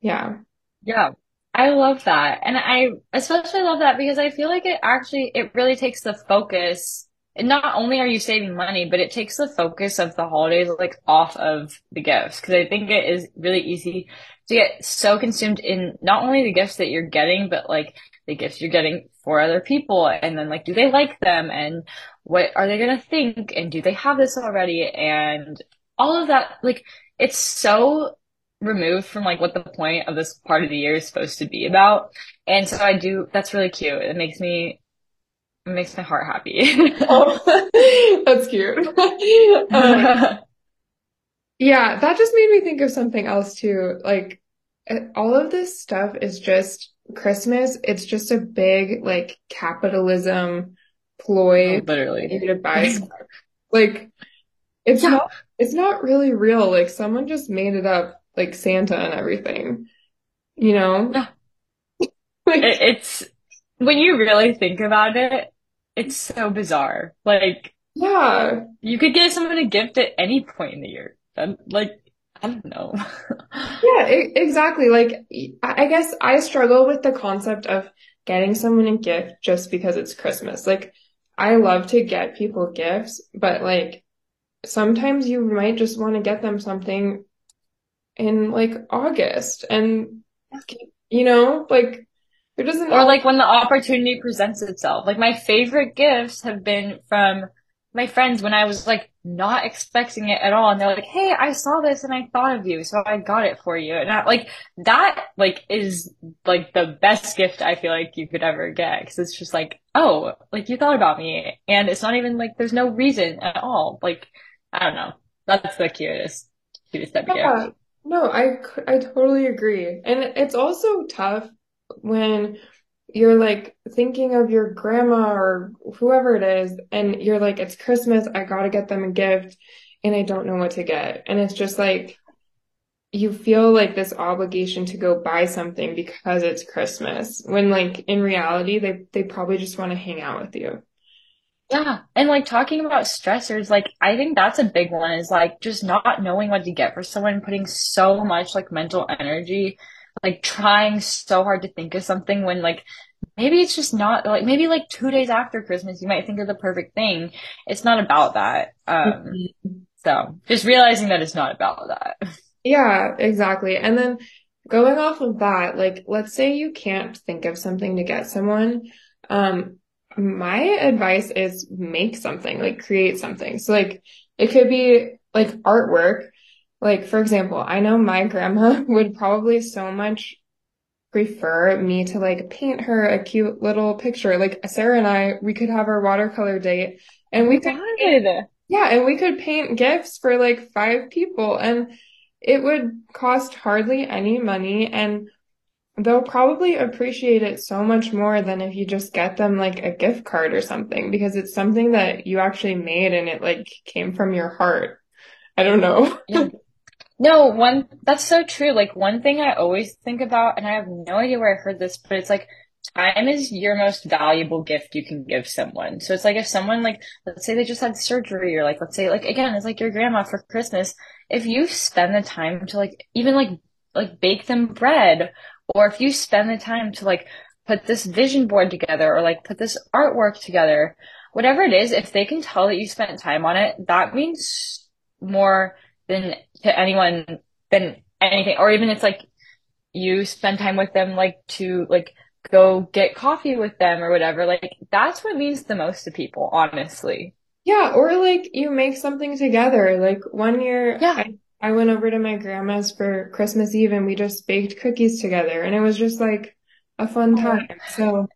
yeah. Yeah. I love that. And I especially love that because I feel like it actually, it really takes the focus. And not only are you saving money, but it takes the focus of the holidays like off of the gifts. Cause I think it is really easy to get so consumed in not only the gifts that you're getting, but like the gifts you're getting for other people. And then like, do they like them? And what are they going to think? And do they have this already? And all of that, like, it's so removed from like what the point of this part of the year is supposed to be about. And so I do, that's really cute. It makes me, makes my heart happy. *laughs* oh, that's cute. *laughs* um, yeah, that just made me think of something else too. Like all of this stuff is just Christmas. It's just a big like capitalism ploy. Oh, literally. To buy stuff. Like it's yeah. not it's not really real. Like someone just made it up like Santa and everything. You know? Yeah. *laughs* like, it, it's when you really think about it, it's so bizarre. Like yeah. You could give someone a gift at any point in the year. That, like I don't know. *laughs* yeah, exactly. Like I guess I struggle with the concept of getting someone a gift just because it's Christmas. Like I love to get people gifts, but like sometimes you might just want to get them something in like August and you know, like there doesn't or like when the opportunity presents itself. Like my favorite gifts have been from my friends when I was like not expecting it at all. And they're like, Hey, I saw this and I thought of you. So I got it for you. And I, like that, like is like the best gift I feel like you could ever get. Cause it's just like, Oh, like you thought about me. And it's not even like, there's no reason at all. Like, I don't know. That's the cutest, cutest type yeah. gift. No, I, I totally agree. And it's also tough when you're like thinking of your grandma or whoever it is, and you're like, it's Christmas, I gotta get them a gift, and I don't know what to get. And it's just like, you feel like this obligation to go buy something because it's Christmas, when like in reality, they, they probably just want to hang out with you. Yeah. And like talking about stressors, like I think that's a big one is like just not knowing what to get for someone, putting so much like mental energy, like trying so hard to think of something when like maybe it's just not like maybe like two days after Christmas you might think of the perfect thing. It's not about that. Um mm-hmm. so just realizing that it's not about that. Yeah, exactly. And then going off of that, like let's say you can't think of something to get someone. Um my advice is make something, like create something. So like it could be like artwork. Like for example, I know my grandma *laughs* would probably so much prefer me to like paint her a cute little picture. Like Sarah and I, we could have our watercolor date and we could, paint, yeah, and we could paint gifts for like five people and it would cost hardly any money and they'll probably appreciate it so much more than if you just get them like a gift card or something because it's something that you actually made and it like came from your heart. I don't know. yeah. *laughs* No, one, that's so true. Like one thing I always think about, and I have no idea where I heard this, but it's like time is your most valuable gift you can give someone. So it's like if someone like, let's say they just had surgery or like, let's say like, again, it's like your grandma for Christmas. If you spend the time to like, even like, like bake them bread or if you spend the time to like put this vision board together or like put this artwork together, whatever it is, if they can tell that you spent time on it, that means more than to anyone than anything. Or even it's like you spend time with them like to like go get coffee with them or whatever. Like that's what means the most to people, honestly. Yeah, or like you make something together. Like one year yeah. I I went over to my grandma's for Christmas Eve and we just baked cookies together and it was just like a fun time. So,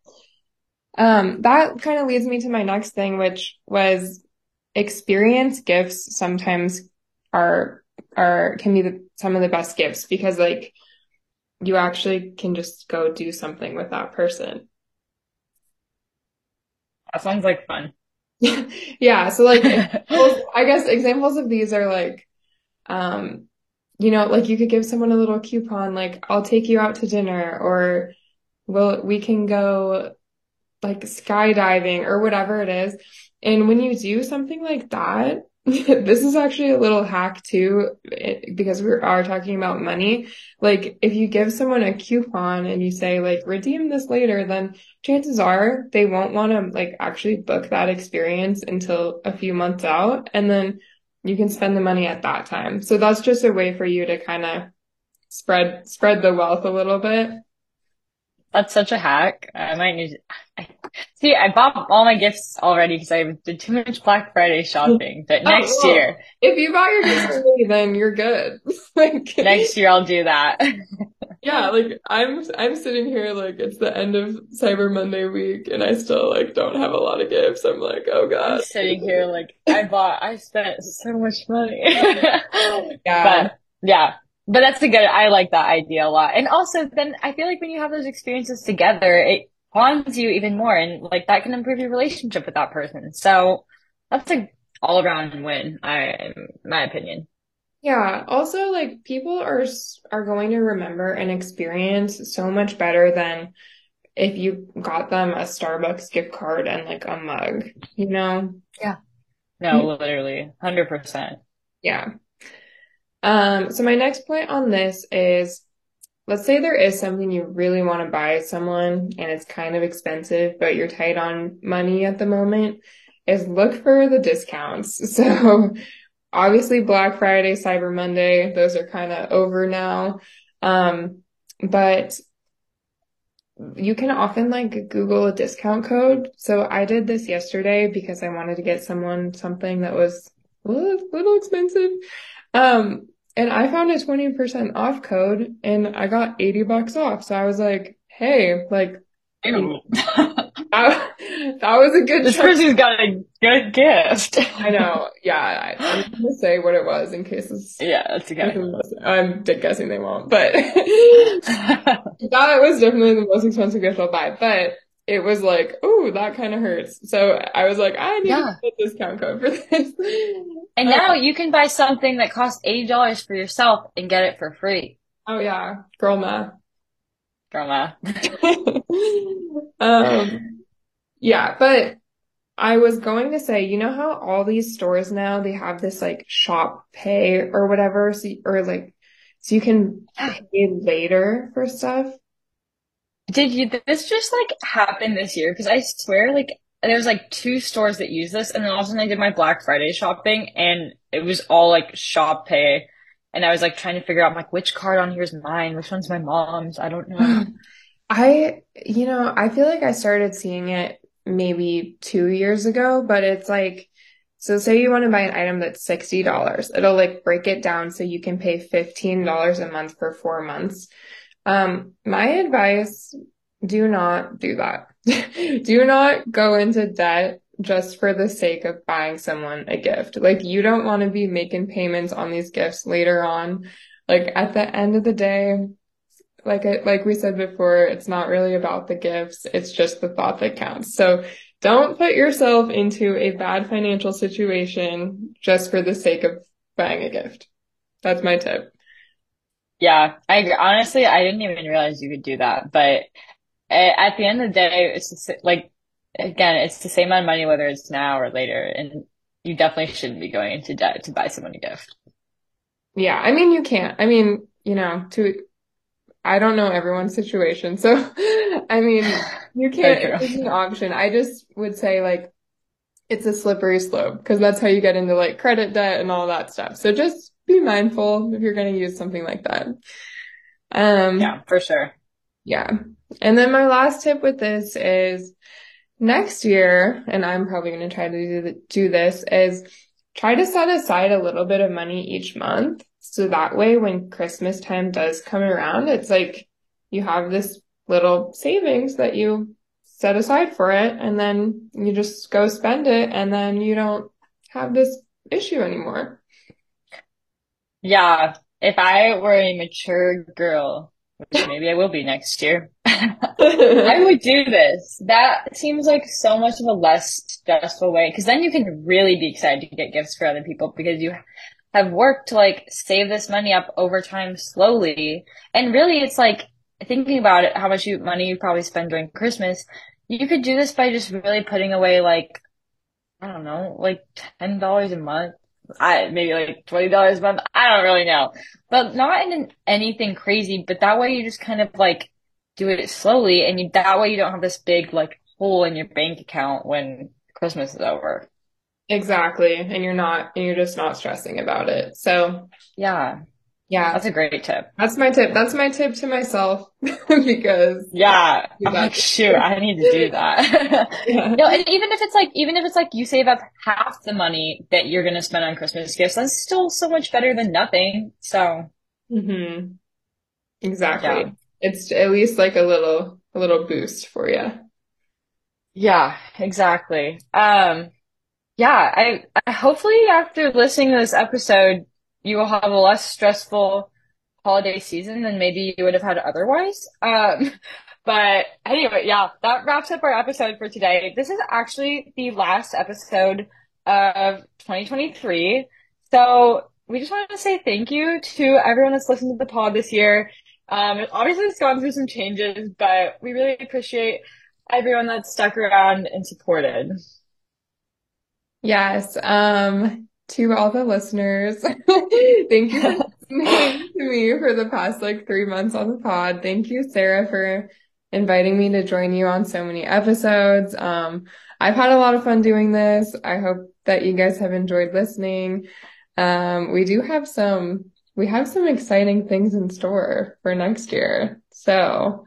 um, that kind of leads me to my next thing, which was experience gifts sometimes are, are, can be the, some of the best gifts because like you actually can just go do something with that person. That sounds like fun. *laughs* Yeah, so like *laughs* I guess examples of these are like um you know, like you could give someone a little coupon like I'll take you out to dinner or well we can go like skydiving or whatever it is. And when you do something like that, *laughs* this is actually a little hack too, eh, because we are talking about money. Like if you give someone a coupon and you say like redeem this later, then chances are they won't want to like actually book that experience until a few months out. And then you can spend the money at that time. So that's just a way for you to kind of spread, spread the wealth a little bit. That's such a hack. I might need. I, *laughs* see, I bought all my gifts already because I did too much Black Friday shopping. But *laughs* Oh, next well, year, if you buy your gifts early, then you're good. *laughs* Like, next year I'll do that. yeah, like I'm I'm sitting here like it's the end of Cyber Monday week and I still like don't have a lot of gifts. I'm like, oh god. I'm sitting here like I bought. I spent so much money. Yeah. But yeah, but that's a good. I like that idea a lot. And also, then I feel like when you have those experiences together, it bonds you even more, and like that can improve your relationship with that person. So that's a all around win. I, in my opinion. Yeah. Also, like people are are going to remember an experience so much better than if you got them a Starbucks gift card and like a mug, you know? Yeah. No, literally, hundred percent. Yeah. Um, so my next point on this is let's say there is something you really want to buy someone and it's kind of expensive, but you're tight on money at the moment, is look for the discounts. *laughs* So obviously Black Friday, Cyber Monday, those are kind of over now. Um, but you can often like Google a discount code. So I did this yesterday because I wanted to get someone something that was a little, expensive. Um, and I found a 20% off code and I got 80 bucks off. So I was like, hey, like, Ew. *laughs* that, that was a good This person's got a good gift. I know. Yeah. I, I'm *laughs* gonna say what it was in case it's, Yeah, that's okay. *laughs* I'm guessing they won't, but that was definitely the most expensive gift I'll buy. But it was like, oh, that kind of hurts. So I was like, I need Yeah. a discount code for this. *laughs* And now you can buy something that costs $80 for yourself and get it for free. Oh yeah, girl math. Grandma. *laughs* *laughs* Um, yeah, but I was going to say, you know how all these stores now they have this like shop pay or whatever, so you- or like so you can pay later for stuff. Did you, this just like happened this year? Because I swear, like, there's like two stores that use this, and then all of a sudden I did my Black Friday shopping, and it was all like shop pay. And I was like trying to figure out, like, which card on here is mine? Which one's my mom's? I don't know. *sighs* I, you know, I feel like I started seeing it maybe two years ago, but it's like, so say you want to buy an item that's $60. It'll like break it down so you can pay $15 a month for four months. Um, my advice, do not do that. *laughs* Do not go into debt just for the sake of buying someone a gift. Like you don't want to be making payments on these gifts later on. Like at the end of the day, like I, like we said before, it's not really about the gifts. It's just the thought that counts. So don't put yourself into a bad financial situation just for the sake of buying a gift. That's my tip. Yeah, I agree. Honestly, I didn't even realize you could do that. But at the end of the day, it's just like, again, it's the same amount of money whether it's now or later. And you definitely shouldn't be going into debt to buy someone a gift. Yeah. I mean, you can't. I mean, you know, to, I don't know everyone's situation. So, *laughs* I mean, you *laughs* can't, it's an option. I just would say like, it's a slippery slope because that's how you get into like credit debt and all that stuff. So just be mindful if you're going to use something like that. Um, Yeah, for sure. yeah. And then my last tip with this is next year, and I'm probably going to try to do, do this, is try to set aside a little bit of money each month. So that way, when Christmas time does come around, it's like you have this little savings that you set aside for it, and then you just go spend it, and then you don't have this issue anymore. Yeah, if I were a mature girl, which maybe I will be next year. *laughs* I would do this. That seems like so much of a less stressful way because then you can really be excited to get gifts for other people because you have worked to like save this money up over time slowly. And really it's like thinking about it, how much you, money you probably spend during Christmas. You could do this by just really putting away like, I don't know, like $10 a month. I, maybe like $20 a month. I don't really know, but not in anything crazy. But that way you just kind of like do it slowly and you, that way you don't have this big like hole in your bank account when Christmas is over. Exactly. And you're not, and you're just not stressing about it. So yeah. Yeah. That's a great tip. That's my tip. That's my tip to myself *laughs* because yeah, I'm like, shoot, I need to do that. *laughs* yeah. No, and even if it's like, even if it's like you save up half the money that you're going to spend on Christmas gifts, that's still so much better than nothing. So. hmm Exactly. Yeah. It's at least like a little, a little boost for you. Yeah, exactly. Um, yeah, I, I hopefully after listening to this episode, you will have a less stressful holiday season than maybe you would have had otherwise. Um, *laughs* but anyway, yeah, that wraps up our episode for today. This is actually the last episode of 2023. So we just wanted to say thank you to everyone that's listened to the pod this year. Um, obviously it's gone through some changes, but we really appreciate everyone that's stuck around and supported. Yes. Um, to all the listeners, *laughs* thank you for *laughs* listening to me for the past like three months on the pod. Thank you, Sarah, for inviting me to join you on so many episodes. Um, I've had a lot of fun doing this. I hope that you guys have enjoyed listening. Um, we do have some, we have some exciting things in store for next year. So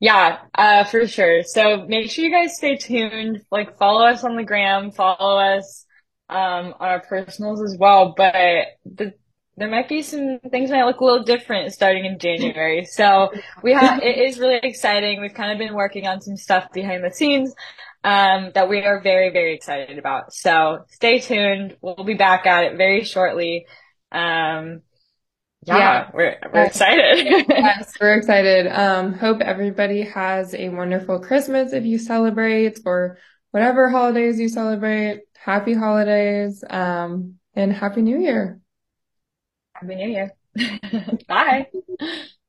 yeah, uh, for sure. So make sure you guys stay tuned. Like follow us on the gram, follow us um, on our personals as well. But the, there might be some things might look a little different starting in January. *laughs* So we have it is really exciting. We've kind of been working on some stuff behind the scenes um, that we are very very excited about. So stay tuned. We'll be back at it very shortly. Um, yeah, yeah, we're we're excited. *laughs* yes, we're excited. Um, hope everybody has a wonderful Christmas if you celebrate or whatever holidays you celebrate. Happy holidays. Um, and happy new year. Happy New Year. *laughs* Bye. *laughs*